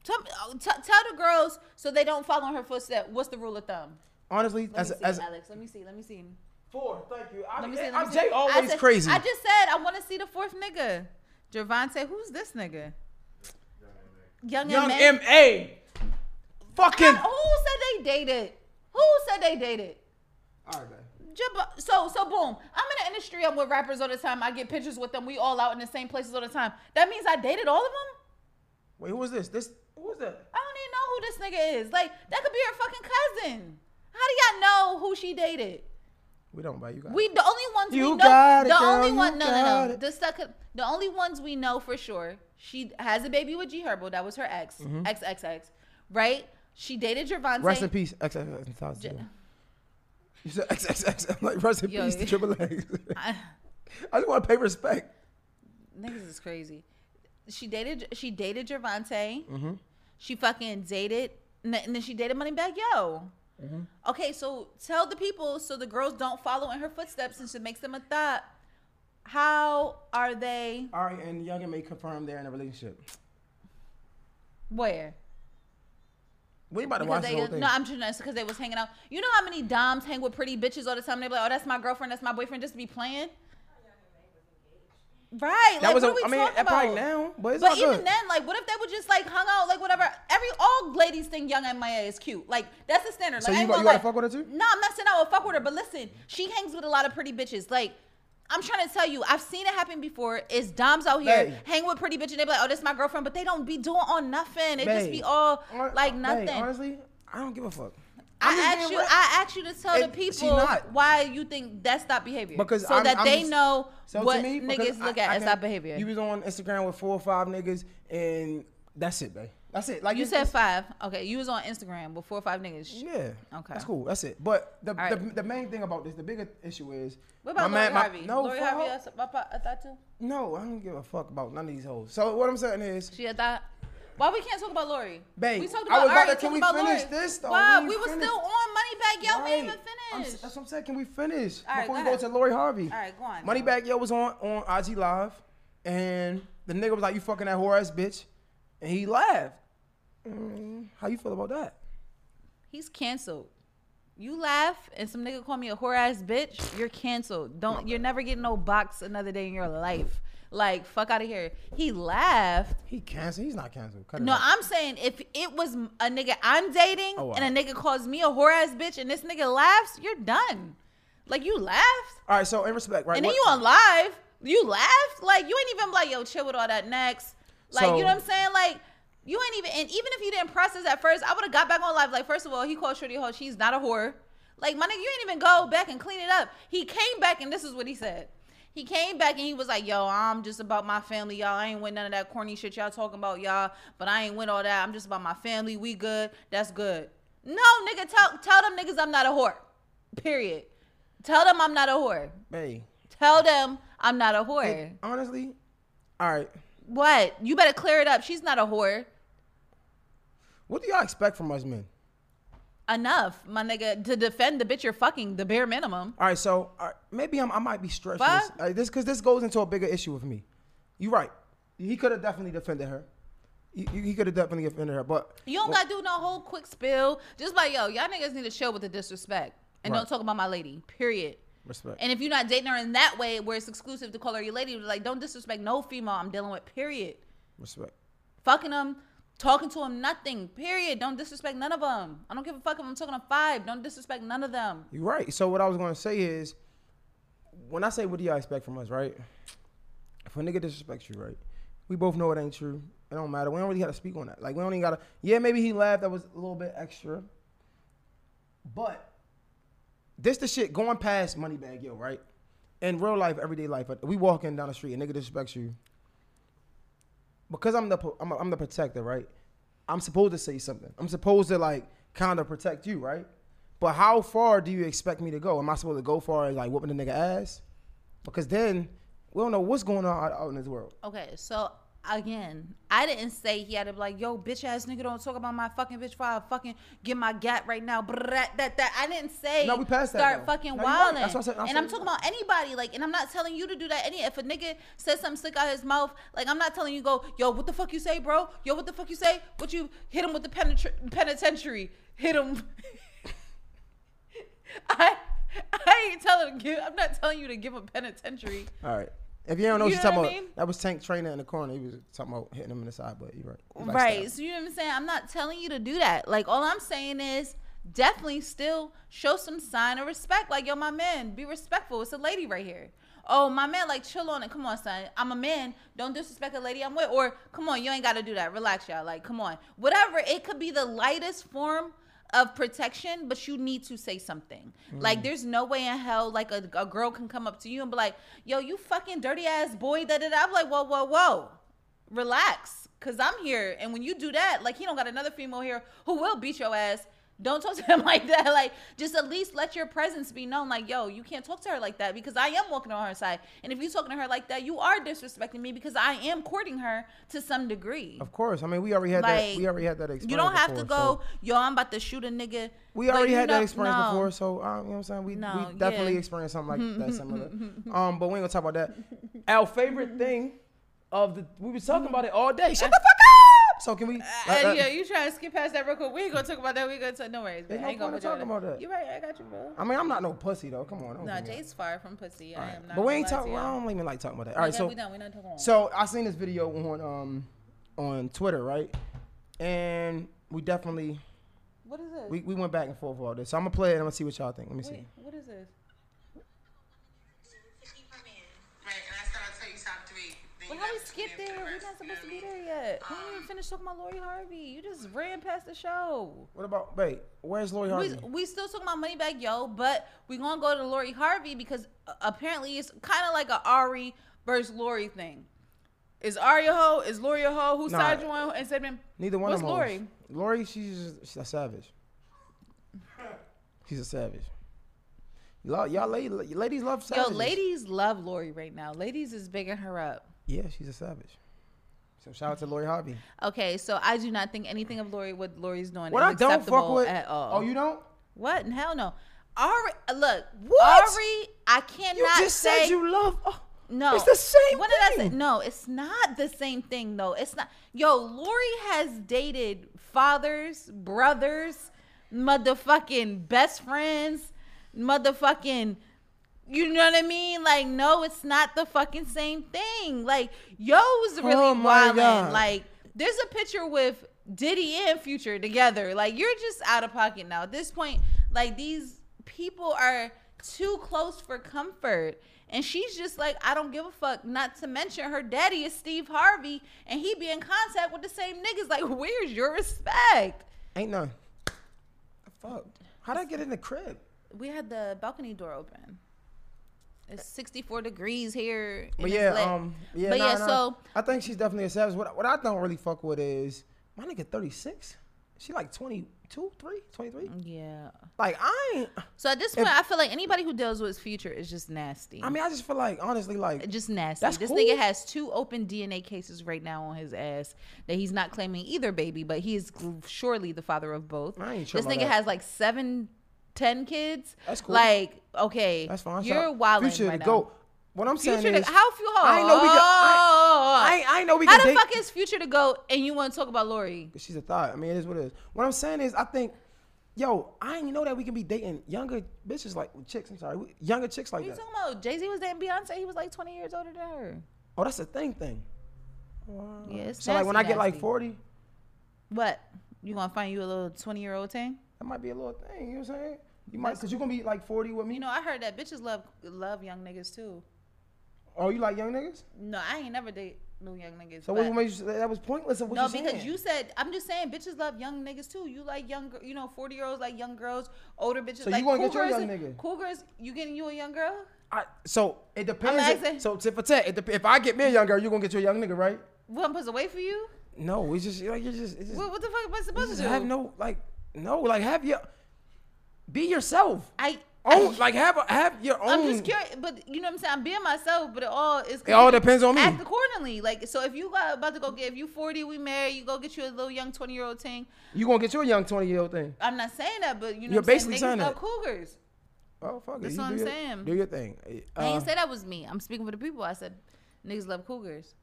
Tell me. oh, t- tell the girls so they don't follow in her footsteps. What's the rule of thumb? honestly, Let as me see, as Alex. Let me see. Let me see. four. Thank you. I, Let me mean, see. Let I'm see. Jay I always said- crazy. I just said I want to see the fourth nigga. Gervonta, who's this nigga? Young, M. A. Young M. M A. Fucking. Who said they dated? Who said they dated? All right, babe. So so boom. I'm in the industry. I'm with rappers all the time. I get pictures with them. We all out in the same places all the time. That means I dated all of them. Wait, who was this? This who was that? I don't even know who this nigga is. Like that could be her fucking cousin. How do y'all know who she dated? We don't buy you guys. We the only ones You we know. got it, the girl, only one, no, no, no. The second, the only ones we know for sure. She has a baby with G Herbo. That was her ex, mm-hmm. ex, ex. Right? She dated Gervonta. Rest in peace. X X X. X, J- You said X X X. I'm like rest in Yo, peace to. Triple X. I- I just want to pay respect. Niggas is crazy. She dated. She dated Gervonta. Mm-hmm. She fucking dated, and then she dated Moneybagg Yo. Mm-hmm. Okay, so tell the people so the girls don't follow in her footsteps and she makes them a thought. How are they? Ari and Young and May confirmed they're in a relationship. Where? We about to watch they, the whole thing. no, I'm just because they was hanging out. You know how many doms hang with pretty bitches all the time? They be like, "Oh, that's my girlfriend, that's my boyfriend," just to be playing. Right? that like, was. what A, are we I mean, talking that probably about? now, but it's But even good. then, like, what if they would just like hung out, like whatever? Every all ladies think Young M.A is cute. Like that's the standard. So Like, I you ain't got- gonna you gotta lie. fuck with her too? No, I'm not saying I would fuck with her, but listen, she hangs with a lot of pretty bitches. Like. I'm trying to tell you, I've seen it happen before. It's Doms out here Babe. hang with pretty bitch and They be like, "Oh, this my girlfriend," but they don't be doing on nothing. They just be all Hon- uh, like babe, nothing. honestly, I don't give a fuck. I'm I asked you. I asked you to tell It- the people why you think that's stop behavior, because so I'm- that I'm they just- know So what me, niggas look I- at I as can- stop behavior. You was on Instagram with four or five niggas, and that's it, babe. That's it. Like You said five. Okay, you was on Instagram with four or five niggas. Yeah. Okay. That's cool. That's it. But the, All the, the main thing about this, the bigger issue is. What about my Lori man- my- Harvey? no, Lori Harvey, her. I, I, I thought too. No, I don't give a fuck about none of these hoes. So what I'm saying is, She a thought. Why we can't talk about Lori? Babe, we talked I about was about to- can we finish Lori. this, though? Wow, We we, finished. still on Moneybagg Yo. We ain't even Right. I'm finished. that's what I'm saying. Can we finish All right, before go we go to Lori Harvey? All right, go on. Moneybagg Yo was on on IG Live, and the nigga was like, "You fucking that whore ass bitch," and he laughed. Mm, how you feel about that? He's canceled. You laugh and some nigga call me a whore ass bitch, you're canceled. Don't you're never getting no box another day in your life. Like fuck out of here. He laughed. He canceled. He's not canceled. Cut No, out. I'm saying if it was a nigga I'm dating Oh, wow. and a nigga calls me a whore ass bitch and this nigga laughs, you're done. Like you laughed. All right. So in respect, right? And then what- you on live, you laughed. Like you ain't even like, yo, chill with all that next. Like So- you know what I'm saying? Like you ain't even and even if you didn't process at first, I would have got back on live. Like, first of all, he called Shorty a hoe. She's not a whore. Like, my nigga, you ain't even go back and clean it up. He came back and this is what he said. He came back and he was like, yo, I'm just about my family, y'all. I ain't with none of that corny shit y'all talking about, y'all. But I ain't with all that. I'm just about my family. We good. That's good. No, nigga, tell tell them niggas I'm not a whore. Period. Tell them I'm not a whore. Hey. Tell them I'm not a whore. hey, honestly, all right. What? You better clear it up. She's not a whore. What do y'all expect from us men? Enough, my nigga, to defend the bitch you're fucking, the bare minimum. All right, so all right, maybe I'm, I might be stretching Fuck. this. All right, this because this goes into a bigger issue with me. You're right. He could have definitely defended her. He, he could have definitely defended her, but You don't gotta do no whole quick spill. Just like, yo, y'all niggas need to chill with the disrespect. And Right. don't talk about my lady. Period. respect. And if you're not dating her in that way where it's exclusive to call her your lady, like don't disrespect no female I'm dealing with. Period. respect. Fucking them, talking to them, nothing. Period. Don't disrespect none of them. I don't give a fuck if I'm talking to five. Don't disrespect none of them. You're right. So what I was gonna say is, when I say what do y'all expect from us, right? If a nigga disrespects you, right? We both know it ain't true. It don't matter. We don't really to speak on that. Like we don't even gotta. Yeah, maybe he laughed. That was a little bit extra. But this the shit going past Moneybagg Yo, right? In real life, everyday life, we walking down the street, a nigga disrespects you. Because I'm the I'm, I'm the protector, right? I'm supposed to say something. I'm supposed to like kind of protect you, right? But how far do you expect me to go? Am I supposed to go far as like whooping the nigga ass? Because then we don't know what's going on out, out in this world. Okay, so again, I didn't say he had to be like, yo, bitch ass nigga, don't talk about my fucking bitch before I fucking get my gat right now. That, that, that. I didn't say No, we passed that, start though. fucking No, right. wilding. I said. And I'm talking about anybody, like, and I'm not telling you to do that. Any if a nigga says something slick out his mouth, like I'm not telling you go, yo, what the fuck you say, bro? Yo, what the fuck you say? What you hit him with the penetra- penitentiary? Hit him. I I ain't telling give. I'm not telling you to give him penitentiary. All right. If you don't know what You you're know talking I about, mean? that was Tank Trainer in the corner. He was talking about hitting him in the side, but you're right. Right. So you know what I'm saying? I'm not telling you to do that. Like all I'm saying is definitely still show some sign of respect. Like, yo, my man, be respectful. It's a lady right here. Oh, my man, like chill on it. Come on, son. I'm a man. Don't disrespect a lady I'm with. Or come on, you ain't gotta do that. Relax, y'all. Like, come on. Whatever. It could be the lightest form of protection, but you need to say something. Like, mm. there's no way in hell like a, a girl can come up to you and be like, yo, you fucking dirty ass boy. Da da da. I'm like, whoa, whoa, whoa relax because i'm here and when you do that like he don't got another female here who will beat your ass don't talk to him like that like just at least let your presence be known like yo you can't talk to her like that because i am walking on her side and if you're talking to her like that you are disrespecting me because i am courting her to some degree Of course. I mean, we already had that. We already had that experience. you don't have to go so- yo i'm about to shoot a nigga We already had that experience no. before, so um, you know what I'm saying. We, No, we definitely yeah. experienced something like that similar. um, but we ain't gonna talk about that. Our favorite thing of the we was talking about it all day. Shut the fuck up. So can we? Uh, let- let- yeah, you trying to skip past that real quick. We ain't gonna talk about that. We gonna talk. No worries. Man. no I ain't gonna talk about that. You right. I got you, bro. I mean, I'm not no pussy though. Come on. No. Jay's far from pussy. I am not. But we ain't talking. I don't even like talking about that. All right, Okay, so we done. We done talking. so I seen this video on um on Twitter, right? And we definitely what is this? we, we went back and forth all this. So I'm gonna play it I'm gonna see what y'all think. Let me see. What is this? Right, and I started to tell you top three. Then Well, you how we left skip me there? for the We're rest, not you know supposed to be I there yet. We didn't even finish talking about Lori Harvey. You just ran past the show. What about wait? Where's Lori Harvey? We, we still talking about Moneybagg Yo, but we gonna go to Lori Harvey because uh, apparently it's kind of like a Ari versus Lori thing. Is Ari a hoe? Is Lori a hoe? Who Nah. side you on? And said, Neither one What's of them. Lori? hoes. Lori, she's, she's a savage. She's a savage. Y'all, y'all ladies, ladies love Yo, ladies love Lori right now. Ladies is bigging her up. Yeah, she's a savage. So shout out to Lori Harvey. Okay, so I do not think anything of Lori what Lori's doing What is I don't fuck with. at all. Oh, you don't? what? Hell no. Ari, look, What? Ari, I cannot You just say said you love. Oh, no. it's the same What thing. did I say? No, it's not the same thing though. It's not. Yo, Lori has dated fathers, brothers, motherfucking best friends, motherfucking. You know what I mean? Like, no, it's not the fucking same thing. Like, yo was really Oh wildin'. Like, there's a picture with Diddy and Future together. Like, you're just out of pocket now. At this point, like these people are too close for comfort. And she's just like, I don't give a fuck. Not to mention her daddy is Steve Harvey, and he be in contact with the same niggas. Like, where's your respect? Ain't none. Fuck. How'd I get in the crib? We had the balcony door open. It's 64 degrees here. But yeah, um, yeah, but nah, yeah, nah. so I think she's definitely a savage. What, what I don't really fuck with is my nigga 36. She like 22, 3, 23. yeah. Like I ain't. So at this point, I feel like anybody who deals with his future is just nasty. I mean, I just feel like honestly, like just nasty. That's this cool. nigga has two open DNA cases right now on his ass that he's not claiming either baby, but he is surely the father of both. I ain't sure this nigga that. has like seven, ten kids. That's cool. Like, okay, that's fine. You're wilding Future right go. What I'm saying Future is, to, how few? I know we got- I- I ain't- I know we got. How the date- fuck is future to go and you want to talk about Lori? she's a thought. I mean, it is what it is. What I'm saying is, I think, yo, I ain't know that we can be dating younger bitches like chicks. I'm sorry, younger chicks like What you that. talking about? Jay Z was dating Beyonce. He was like 20 years older than her. Oh, that's a thing thing. Yeah, it's So like when I nasty, get like 40, What? You gonna find you a little 20 year old thing? That might be a little thing. You know what I'm saying? You might, cause you're gonna be like 40 with me. You know, I heard that bitches love love young niggas too. oh, you like young niggas? No, I ain't never date no young niggas. So what made you? That was pointless. Of what no, you because saying. you said I'm just saying bitches love young niggas too. You like young, you know, forty year olds like young girls, older bitches. So you like gonna cool get your girls young nigga? Cool girls, you getting you a young girl? I, so it depends. so tit for tat. It dep- if I get me a young girl, you gonna get your young nigga, right? What I'm supposed to wait for you? No, it's just like you're just. It's just What, what the fuck am I you supposed to do? I have no like no like have your be yourself. I, Own I like have a, have your own. I'm just curious, but you know what I'm saying. I'm being myself, but it all is. It all depends on me. Act accordingly, like so. If you got about to go get, if you 40, we married, you go get you a little young 20 year old thing. You gonna get your young twenty year old thing. I'm not saying that, but you know, You're what I'm basically saying, saying niggas love that. cougars. Oh fuck it. That's You what do I'm your- saying. Do your thing. I Uh, didn't say that was me. I'm speaking for the people. I said niggas love cougars.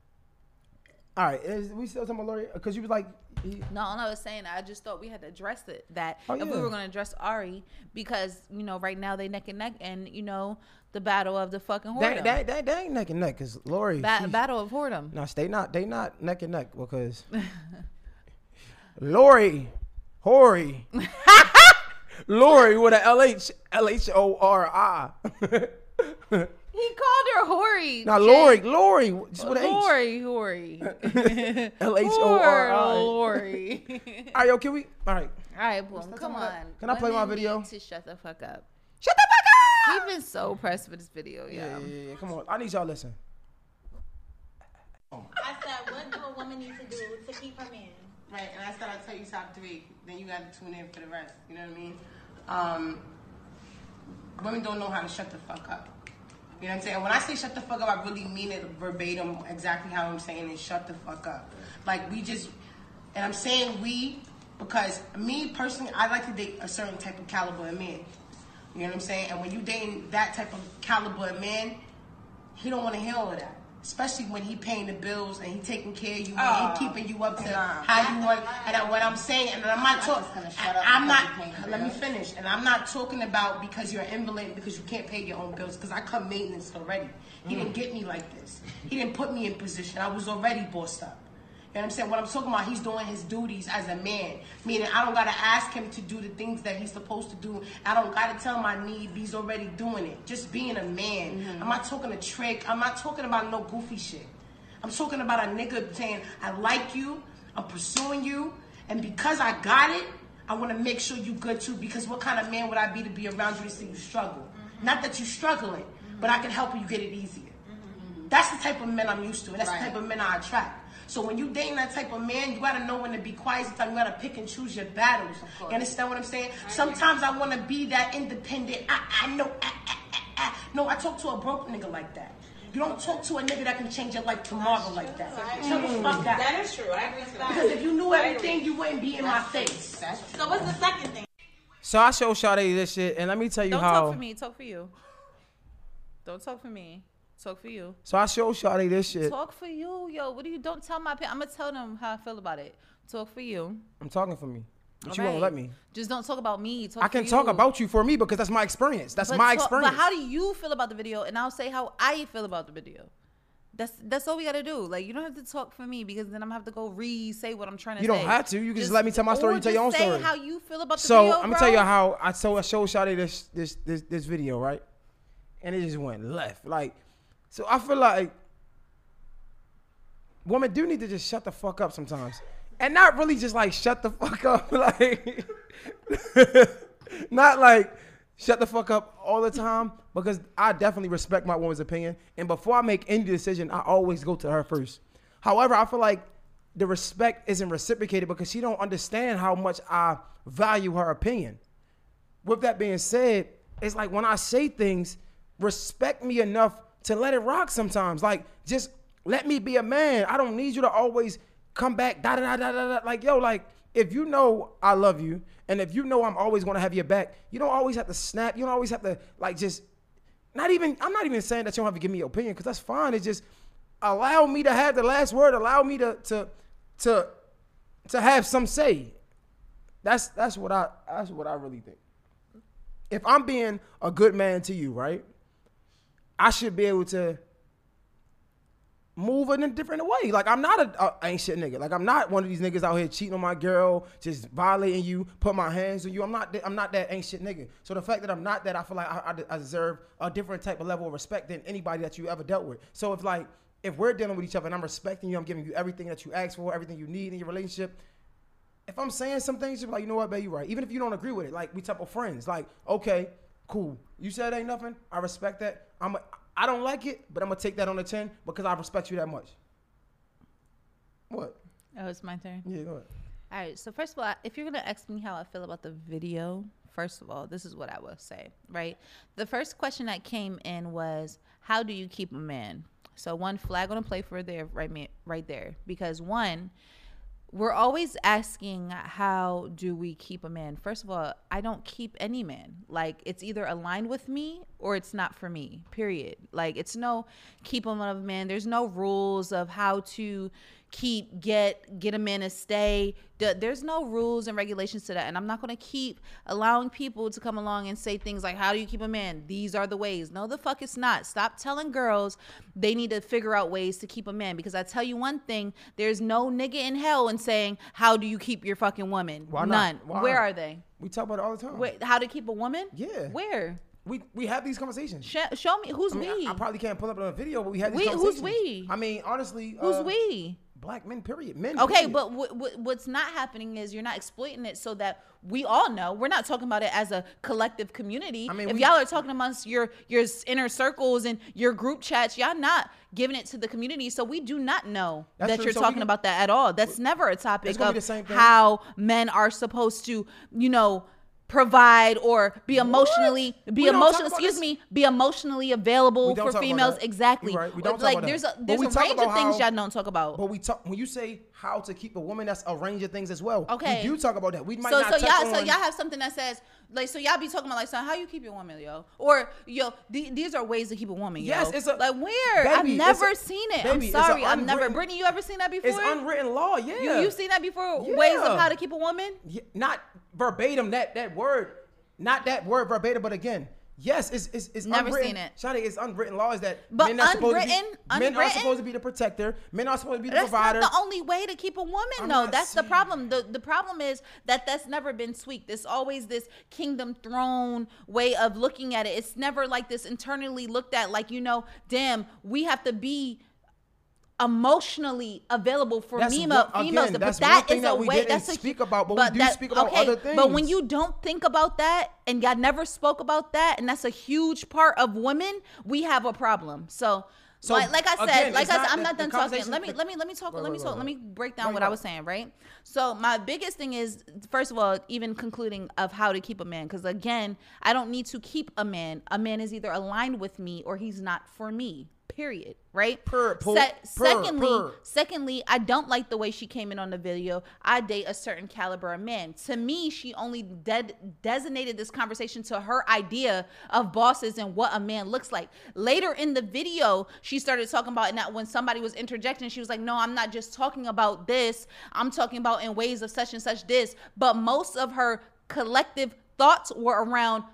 All right, is, we still talking about Lori because you was like, he- No, all I was saying, I just thought we had to address it. That Oh, if we were going to address Ari, because you know, right now they neck and neck, and you know, the battle of the fucking whoredom, they, they, they ain't neck and neck because Lori. Ba- battle of whoredom. No, they not they not neck and neck because Lori, Hori, Lori with a L H L H O R I. He called her Hori. Now Lori, Lori, just with an H. Lori, Hori. L H O R I. Lori. All right, yo, can we? All right, All right, boom. Come talking on. Can I play my video? To shut the fuck up. shut the fuck up. He's been so pressed with this video, Yeah, yeah. yeah, yeah, yeah. Come on, I need y'all to listen. I said, what do a woman need to do to keep her man? Right, and I said I'll tell you top three. Then you got to tune in for the rest. You know what I mean? Um, women don't know how to shut the fuck up. You know what I'm saying? When I say shut the fuck up, I really mean it verbatim, exactly how I'm saying it. Shut the fuck up. Like we just, and I'm saying we because me personally, I like to date a certain type of caliber of man. You know what I'm saying? And when you dating that type of caliber of man, he don't want to hear all of that. Especially when he paying the bills and he taking care of you and he oh, keeping you up to Nah. how you want. And I, what I'm saying, and I'm not talking. just gonna shut up I'm not. Let me finish. And I'm not talking about because you're an invalid because you can't pay your own bills. Because I come maintenance already. He didn't mm. get me like this. He didn't put me in position. I was already bossed up. You know what I'm saying? What I'm talking about, he's doing his duties as a man. Meaning, I don't gotta ask him to do the things that he's supposed to do. I don't gotta tell him I need. He's already doing it. Just being a man. Mm-hmm. I'm not talking a trick. I'm not talking about no goofy shit. I'm talking about a nigga saying, I like you. I'm pursuing you. And because I got it, I want to make sure you good too. Because what kind of man would I be to be around you to see you struggle? Mm-hmm. Not that you're struggling, but I can help you get it easier. Mm-hmm. That's the type of men I'm used to, and that's Right. the type of men I attract. So when you dating that type of man, you gotta know when to be quiet. Sometimes you gotta pick and choose your battles. You understand what I'm saying? Sometimes I wanna be that independent. I, I know. I, I, I, I. No, I talk to a broke nigga like that. You don't talk to a nigga that can change your life tomorrow like that. Tell the fuck that. That is true. I agree to that. Because if you knew everything, you wouldn't be in my face. So what's the second thing? So I show Sade this shit, and let me tell you how. Don't talk for me. Talk for you. Don't talk for me. Talk for you. So I show Sade this shit. Talk for you, yo. What do you? Don't tell my. I'm gonna tell them how I feel about it. Talk for you. I'm talking for me, but you All won't let me. Just don't talk about me. Talk I can talk about you for me because that's my experience. That's But my talk- experience. But how do you feel about the video? And I'll say how I feel about the video. That's that's all we gotta do. Like you don't have to talk for me because then I'm gonna have to go re say what I'm trying to say. You say. don't have to. You can just let me tell my story, or you tell your just own say story. how you feel about the so video. I'm gonna bro. tell you how I so I showed Sade this this this this video right, and it just went left. Like, so I feel like women do need to just shut the fuck up sometimes, and not really just like shut the fuck up, like not like shut the fuck up all the time because I definitely respect my woman's opinion, and before I make any decision, I always go to her first. However, I feel like the respect isn't reciprocated because she don't understand how much I value her opinion. With that being said, it's like when I say things, respect me enough to let it rock sometimes. Like just let me be a man. I don't need you to always come back da da da da da. Like yo, like if you know I love you and if you know I'm always gonna have your back, you don't always have to snap. You don't always have to like just not even I'm not even saying that you don't have to give me your opinion because that's fine. It's just allow me to have the last word. Allow me to to to to have some say. That's that's what I that's what I really think. If I'm being a good man to you, right? I should be able to move in a different way. Like I'm not a, a nigga. Like I'm not one of these niggas out here cheating on my girl, just violating you, put my hands on you. I'm not. I'm not that shit nigga. So the fact that I'm not that, I feel like I, I I deserve a different type of level of respect than anybody that you ever dealt with. So if like if we're dealing with each other and I'm respecting you, I'm giving you everything that you ask for, everything you need in your relationship. If I'm saying some things, you're like, you know what, babe, you right. Even if you don't agree with it, like we type of friends. Like, okay, cool. You said ain't nothing. I respect that. I'm. A, I don't like it, but I'm gonna take that on the chin because I respect you that much. What? Oh, it's my turn. Yeah, go ahead. All right. So first of all, if you're gonna ask me how I feel about the video, first of all, this is what I will say. Right. The first question that came in was, "How do you keep a man?" So one flag on a play for there, right, right there, because one, we're always asking how do we keep a man? First of all i don't keep any man. Like it's either aligned with me or it's not for me period. Like it's no keep him of a man. There's no rules of how to keep get get a man to stay there's no rules and regulations to that and i'm not going to keep allowing people to come along and say things like how do you keep a man these are the ways no the fuck it's not stop telling girls they need to figure out ways to keep a man because i tell you one thing there's no nigga in hell and saying how do you keep your fucking woman Why not? none Why? where are they We talk about it all the time. Wait, how to keep a woman Yeah. where We we have these conversations. Sh- show me who's I, mean, we I, I probably can't pull up on a video, but we had these We- who's we? I mean, honestly, who's uh, we Black men, period. Men. Okay, period. but what, what, what's not happening is you're not exploiting it so that we all know. We're not talking about it as a collective community. I mean, if we- y'all are talking amongst your your inner circles and your group chats, y'all not giving it to the community. So we do not know that true. you're So talking can- about that at all. That's never a topic of be the same thing. how men are supposed to, you know, provide or be emotionally be We emotional excuse this. me be emotionally available for females exactly right. We don't talk like about there's that. a there's a range of things how- y'all don't talk about But we talk when you say how to keep a woman, that's a range of things as well. Okay. We do talk about that. We might so not so y'all so y'all have something that says like so y'all be talking about like so how you keep your woman yo or yo th- these are ways to keep a woman yo. Yes, it's a- like where I've never a- seen it. baby, I'm sorry, I've never. Brittany, you ever seen that before? It's unwritten law. Yeah. You you seen that before? Ways of how to keep a woman. Yeah, not verbatim that that word, not that word verbatim, but again, yes, it's it's, it's Never unwritten. seen it. Shawty, it's unwritten law is that But men are supposed to be unwritten- men are supposed to be the protector. Men are supposed to be the That's provider. not the only way to keep a woman, I'm though. That's the problem. the The problem is that that's never been tweaked. There's always this kingdom throne way of looking at it. It's never like this internally looked at, like you know, damn, we have to be emotionally available for That's Mima, one- females. again, but that's that is that a we way. That's a, speak about, but we do speak about other But when you don't think about that, and y'all never spoke about that, and that's a huge part of women, we have a problem. So. So, like, like I said, again, like I said, I'm the- not done talking. Let me, let me, let me talk. Right, let me right, talk. right, Let me break down what I was saying. Right. So my biggest thing is, first of all, even concluding of how to keep a man, because again, I don't need to keep a man. A man is either aligned with me or he's not for me. Period. Right. Purr, purr, Se- secondly, purr. secondly, I don't like the way she came in on the video. I date a certain caliber of man. To me, she only de- designated this conversation to her idea of bosses and what a man looks like. Later in the video, she started talking about and that when somebody was interjecting, she was like, "No, I'm not just talking about this. I'm talking about in ways of such and such this." But most of her collective thoughts were around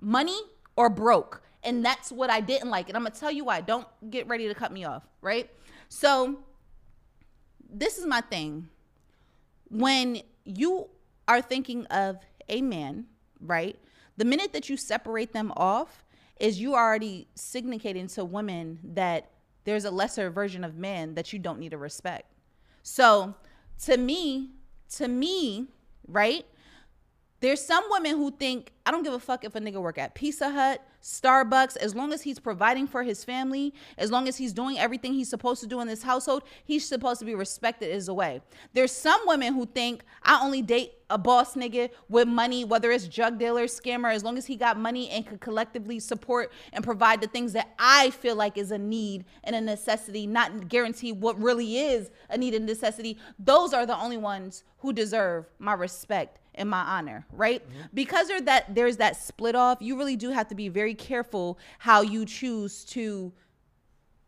money or broke. And that's what I didn't like. And I'm going to tell you why. Don't get ready to cut me off, right? So, this is my thing. When you are thinking of a man, right? The minute that you separate them off is you already significating to women that there's a lesser version of man that you don't need to respect. So, to me, to me, right? There's some women who think I don't give a fuck if a nigga work at Pizza Hut, Starbucks, as long as he's providing for his family, as long as he's doing everything he's supposed to do in this household, he's supposed to be respected as a way. There's some women who think I only date a boss nigga with money, whether it's drug dealer, scammer, as long as he got money and could collectively support and provide the things that I feel like is a need and a necessity, not guarantee what really is a need and necessity. Those are the only ones who deserve my respect and my honor, right? Mm-hmm. Because there's that there's that split off, you really do have to be very careful how you choose to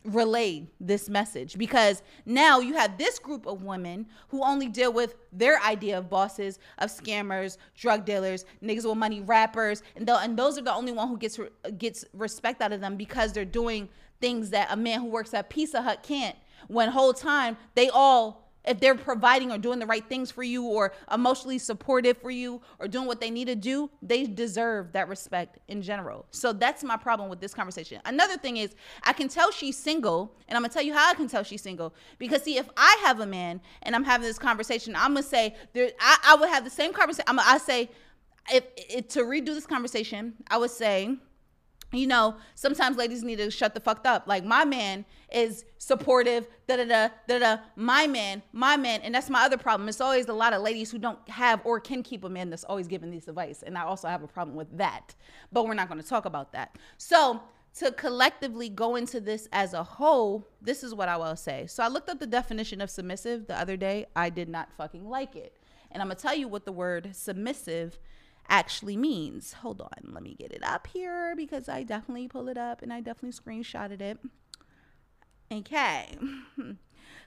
relay this message because now you have this group of women who only deal with their idea of bosses of scammers drug dealers niggas with money rappers and, tho- and those are the only one who gets gets respect out of them because they're doing things that a man who works at pizza hut can't when whole time they all if they're providing or doing the right things for you or emotionally supportive for you or doing what they need to do, they deserve that respect in general. So that's my problem with this conversation. Another thing is, I can tell she's single, and I'm gonna tell you how I can tell she's single. Because see, if I have a man and I'm having this conversation, I'm gonna say there. I, I would have the same conversation. I say, if, if to redo this conversation, I would say you know, sometimes ladies need to shut the fuck up. Like my man is supportive, da da da da da. My man, my man, and that's my other problem. It's always a lot of ladies who don't have or can keep a man that's always giving these advice, and I also have a problem with that. But we're not going to talk about that. So to collectively go into this as a whole, this is what I will say. So I looked up the definition of submissive the other day. I did not fucking like it, and I'm gonna tell you what the word submissive actually means. Hold on, let me get it up here because I definitely pull it up and I definitely screenshotted it. Okay.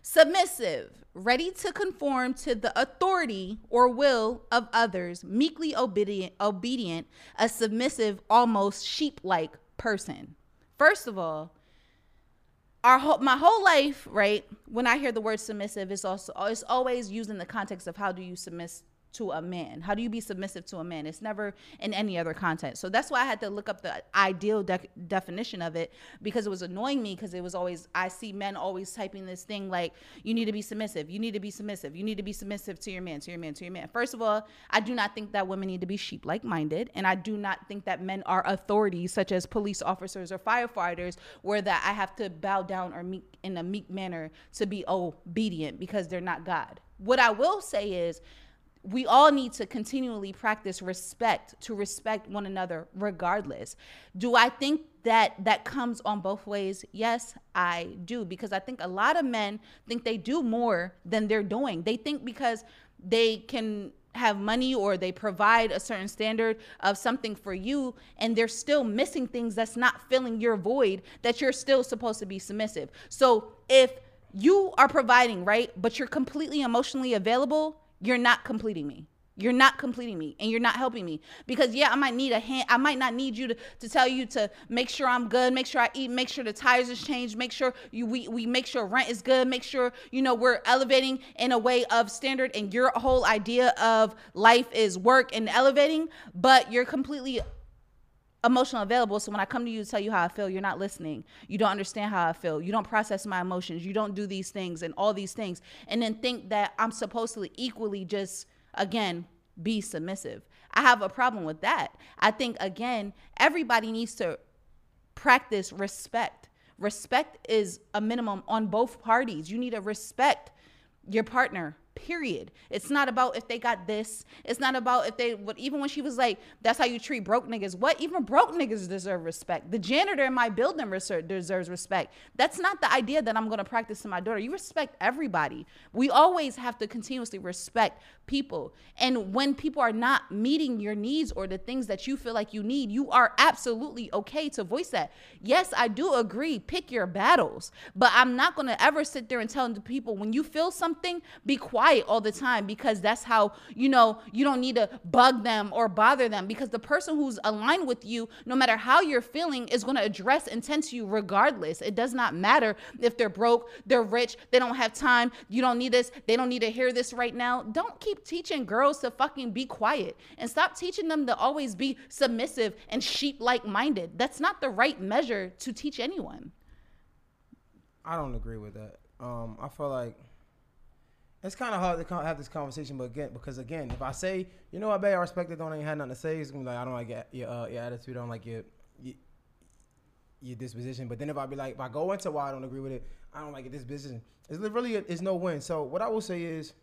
Submissive, ready to conform to the authority or will of others, meekly obedient, obedient, a submissive, almost sheep-like person. First of all, our whole, my whole life, right? When I hear the word submissive, it's also it's always used in the context of how do you submit to a man? How do you be submissive to a man? It's never in any other content. So that's why I had to look up the ideal de- definition of it because it was annoying me because it was always I see men always typing this thing like you need to be submissive, you need to be submissive, you need to be submissive to your man, to your man, to your man. First of all, I do not think that women need to be sheep like minded, and I do not think that men are authorities such as police officers or firefighters where that I have to bow down or meek in a meek manner to be obedient because they're not God. What I will say is we all need to continually practice respect to respect one another regardless. Do i think that that comes on both ways? Yes i do because i think a lot of men think they do more than they're doing. They think because they can have money or they provide a certain standard of something for you and they're still missing things that's not filling your void that you're still supposed to be submissive. So if you are providing right but you're completely emotionally available you're not completing me. You're not completing me and you're not helping me because yeah, I might need a hand. I might not need you to, to tell you to make sure I'm good, make sure I eat, make sure the tires is changed, make sure you we, we make sure rent is good, make sure you know we're elevating in a way of standard and your whole idea of life is work and elevating, but you're completely emotional available. So when I come to you to tell you how I feel, you're not listening. You don't understand how I feel. You don't process my emotions. You don't do these things and all these things. And then think that I'm supposed to equally just, again, be submissive. I have a problem with that. I think, again, everybody needs to practice respect. Respect is a minimum on both parties. You need to respect your partner Period. It's not about if they got this. It's not about if they what even when she was like, that's how you treat broke niggas. What? Even broke niggas deserve respect. The janitor in my building deserves respect. That's not the idea that I'm gonna practice to my daughter. You respect everybody. We always have to continuously respect people. And when people are not meeting your needs or the things that you feel like you need, you are absolutely okay to voice that. Yes, I do agree. Pick your battles. But I'm not gonna ever sit there and tell the people when you feel something, be quiet all the time because that's how you know you don't need to bug them or bother them because the person who's aligned with you no matter how you're feeling is going to address and tend to you regardless. It does not matter if they're broke they're rich they don't have time you don't need this they don't need to hear this right now. Don't keep teaching girls to fucking be quiet and stop teaching them to always be submissive and sheep like minded that's not the right measure to teach anyone. I don't agree with that. Um, I feel like it's kind of hard to have this conversation, but again, because again, if I say, you know what, babe, I respect it, don't ain't had nothing to say, it's gonna be like I don't like your uh, your attitude, I don't like your, your your disposition. But then if I be like, if I go into why I don't agree with it, I don't like your disposition. It's really it's no win. So what I will say is.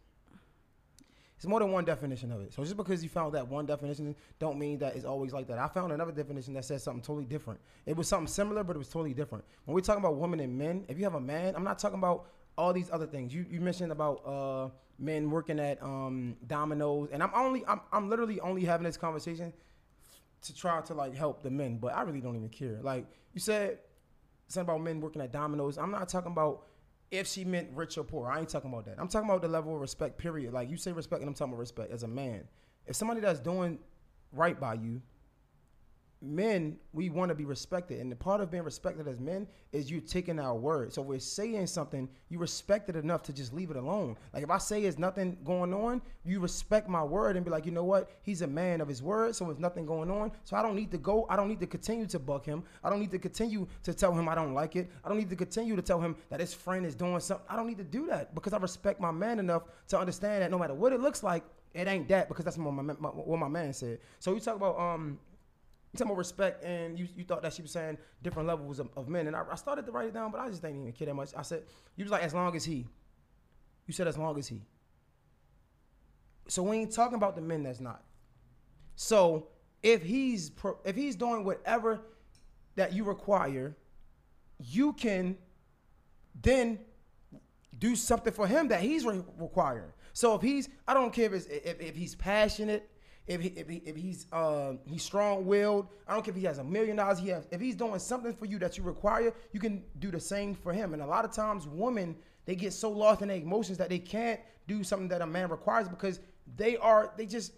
It's more than one definition of it. So just because you found that one definition, don't mean that it's always like that. I found another definition that says something totally different. It was something similar, but it was totally different. When we're talking about women and men, if you have a man, I'm not talking about all these other things. You you mentioned about uh, men working at um, Domino's, and I'm only I'm I'm literally only having this conversation to try to like help the men, but I really don't even care. Like you said something about men working at Domino's. I'm not talking about if she meant rich or poor. I ain't talking about that. I'm talking about the level of respect, period. Like you say respect, and I'm talking about respect as a man. If somebody that's doing right by you, men, we want to be respected. And the part of being respected as men is you taking our word. So we're saying something, you respect it enough to just leave it alone. Like if I say there's nothing going on, you respect my word and be like, you know what? He's a man of his word, so there's nothing going on. So I don't need to go, I don't need to continue to buck him. I don't need to continue to tell him I don't like it. I don't need to continue to tell him that his friend is doing something. I don't need to do that because I respect my man enough to understand that no matter what it looks like, it ain't that because that's what my, my, what my man said. So you talk about um talking about respect, and you, you thought that she was saying different levels of, of men, and I, I started to write it down, but I just didn't even care that much. I said you was like as long as he. You said as long as he. So we ain't talking about the men that's not. So if he's pro, if he's doing whatever that you require, you can then do something for him that he's re- requiring. So if he's, I don't care if if, if he's passionate, if he, if, he, if he's um he's strong willed. I don't care if he has a million dollars. He has if he's doing something for you that you require, you can do the same for him. And a lot of times, women they get so lost in their emotions that they can't do something that a man requires because they are they just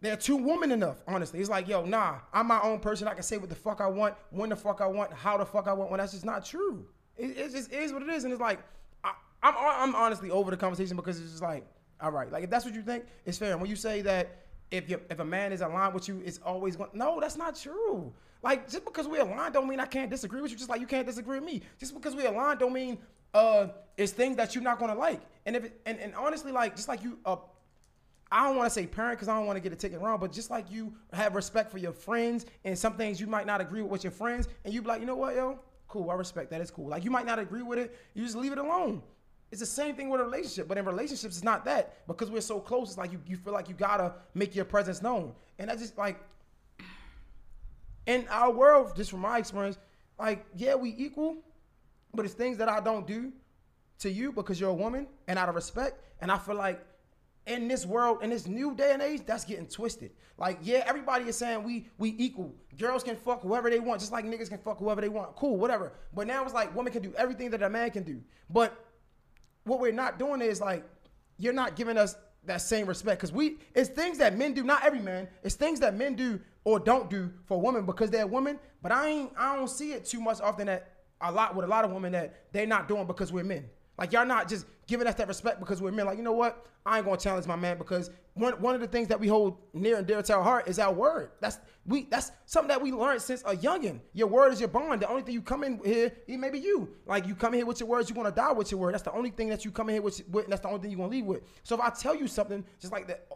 they're too woman enough, honestly. It's like, yo, nah, I'm my own person. I can say what the fuck I want, when the fuck I want, how the fuck I want. When that's just not true. It, it just is what it is, and it's like, I, I'm I'm honestly over the conversation because it's just like, all right, like if that's what you think, it's fair. And when you say that if you if a man is aligned with you, it's always going. No, that's not true. Like just because we aligned don't mean I can't disagree with you. Just like you can't disagree with me. Just because we aligned don't mean uh it's things that you're not gonna like. And if it, and and honestly, like just like you uh I don't want to say parent because I don't want to get it taken wrong, but just like you have respect for your friends and some things you might not agree with with your friends, and you be like, you know what, yo, cool, I respect that. It's cool. Like you might not agree with it, you just leave it alone. It's the same thing with a relationship, but in relationships, it's not that because we're so close. It's like you, you feel like you gotta make your presence known, and I just like in our world, just from my experience, like yeah, we equal, but it's things that I don't do to you because you're a woman and out of respect, and I feel like in this world, in this new day and age, that's getting twisted. Like, yeah, everybody is saying we we equal. Girls can fuck whoever they want, just like niggas can fuck whoever they want. Cool, whatever. But now it's like women can do everything that a man can do. But what we're not doing is like you're not giving us that same respect because we it's things that men do. Not every man. It's things that men do or don't do for women because they're women. But I ain't I don't see it too much often that a lot with a lot of women that they're not doing because we're men. Like y'all not just giving us that respect because we're men. Like you know what? I ain't gonna challenge my man because one one of the things that we hold near and dear to our heart is our word. That's we that's something that we learned since a youngin. Your word is your bond. The only thing you come in here, it may be you. Like you come in here with your words, you're gonna die with your word. That's the only thing that you come in here with, with and that's the only thing you're gonna leave with. So if I tell you something, just like that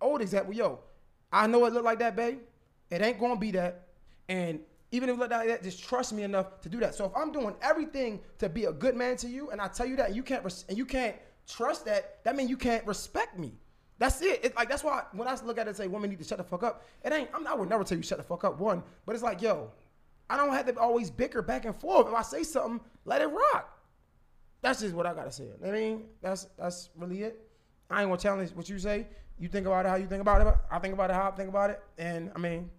old example, yo, I know it look like that, babe. It ain't gonna be that. And even if it look like that, just trust me enough to do that. So if I'm doing everything to be a good man to you, and I tell you that, and you can't res- and you can't trust that, that means you can't respect me. That's it. It's like that's why when I look at it and say women need to shut the fuck up, it ain't. I'm, I would never tell you shut the fuck up. One, but it's like yo, I don't have to always bicker back and forth. If I say something, let it rock. That's just what I gotta say. I mean, that's that's really it. I ain't gonna challenge what you say. You think about it how you think about it. I think about it how I think about it. And I mean,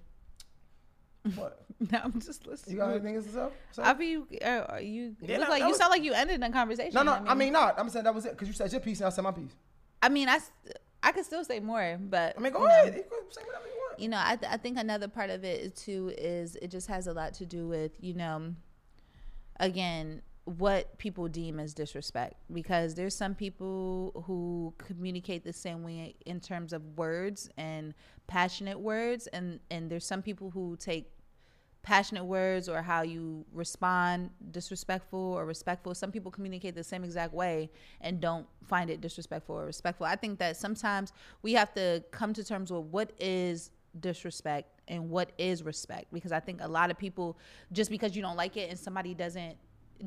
what? No, I'm just listening. You got anything else to say? say? I mean, uh, you Yeah, look no, like you was- sound like you ended the conversation. no, no. I mean, not. I'm saying that was it because you said your piece and I said my piece. I mean, I, I could still say more, but I mean, go you know. ahead. You can say whatever you want. you know, I, th- I think another part of it too is it just has a lot to do with, you know, again, what people deem as disrespect. Because there's some people who communicate the same way in terms of words and passionate words, and, and there's some people who take passionate words or how you respond disrespectful or respectful. Some people communicate the same exact way and don't find it disrespectful or respectful. I think that sometimes we have to come to terms with what is disrespect and what is respect because i think a lot of people just because you don't like it and somebody doesn't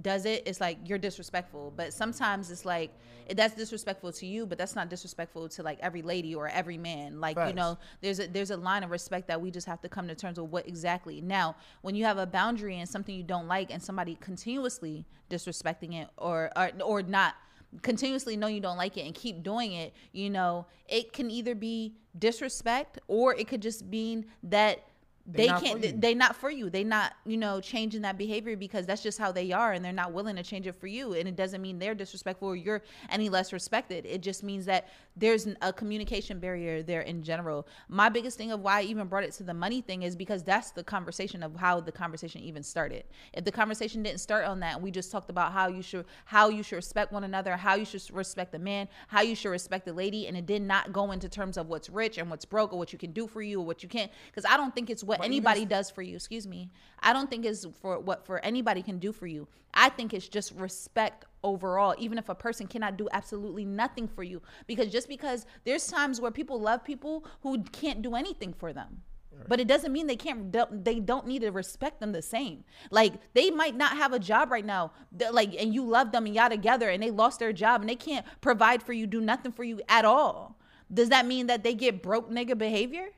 does it it's like you're disrespectful. But sometimes it's like that's disrespectful to you but that's not disrespectful to like every lady or every man. Like you know there's a there's a line of respect that we just have to come to terms with what exactly. Now when you have a boundary and something you don't like and somebody continuously disrespecting it or or, or not continuously know you don't like it and keep doing it you know it can either be disrespect or it could just mean that they can't they not for you. They not you know changing that behavior because that's just how they are and they're not willing to change it for you. And it doesn't mean they're disrespectful or you're any less respected. It just means that there's a communication barrier there in general. My biggest thing of why i even brought it to the money thing is because that's the conversation of how the conversation even started. If the conversation didn't start on that and we just talked about how you should how you should respect one another how you should respect the man how you should respect the lady and it did not go into terms of what's rich and what's broke or what you can do for you or what you can't because i don't think it's what But anybody if- does for you excuse me. I don't think it's for what for anybody can do for you. I think it's just respect overall even if a person cannot do absolutely nothing for you. Because just because there's times where people love people who can't do anything for them. But it doesn't mean they can't don't- they don't need to respect them the same. Like they might not have a job right now like and you love them and y'all together and they lost their job and they can't provide for you do nothing for you at all. Does that mean that they get broke nigga behavior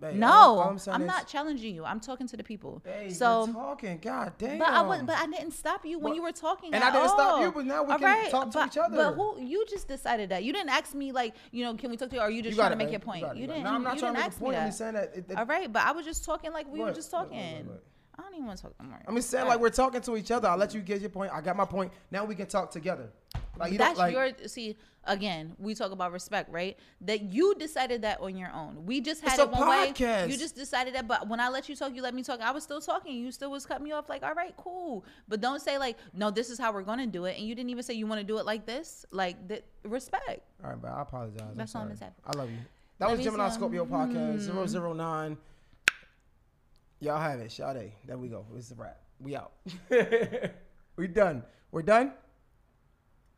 Babe, no, all- all I'm, saying is- not challenging you. I'm talking to the people. Hey, so, talking. God damn. but I was, but I didn't stop you when Well, you were talking. and I didn't stop you, but now we All can talk to but, each other. But who? You just decided that. You didn't ask me like, you know, can we talk to you? Or are you just You trying to make your point? You You you didn't. No, I'm not trying to make a point. I'm just saying that. It, it, All right, but I was just talking like we were just Go ahead, go talking. I don't even want to talk. I'm. I'm just saying like we're talking to each other. I'll let you get your point. I got my point. Now we can talk together. Like you That's like, your see again. We talk about respect, right? That you decided that on your own. We just had it a one way. You just decided that. But when I let you talk, you let me talk. I was still talking. You still was cutting me off. Like, all right, cool. But don't say like, no, this is how we're gonna do it. And you didn't even say you want to do it like this. Like that respect. All right, but I apologize. I'm That's all I'm sorry. gonna say. I love you. That Let was Gemini see, Scorpio podcast hmm. 009. Y'all have it. Sade. There we go. It's a wrap. We out. we done. We're done.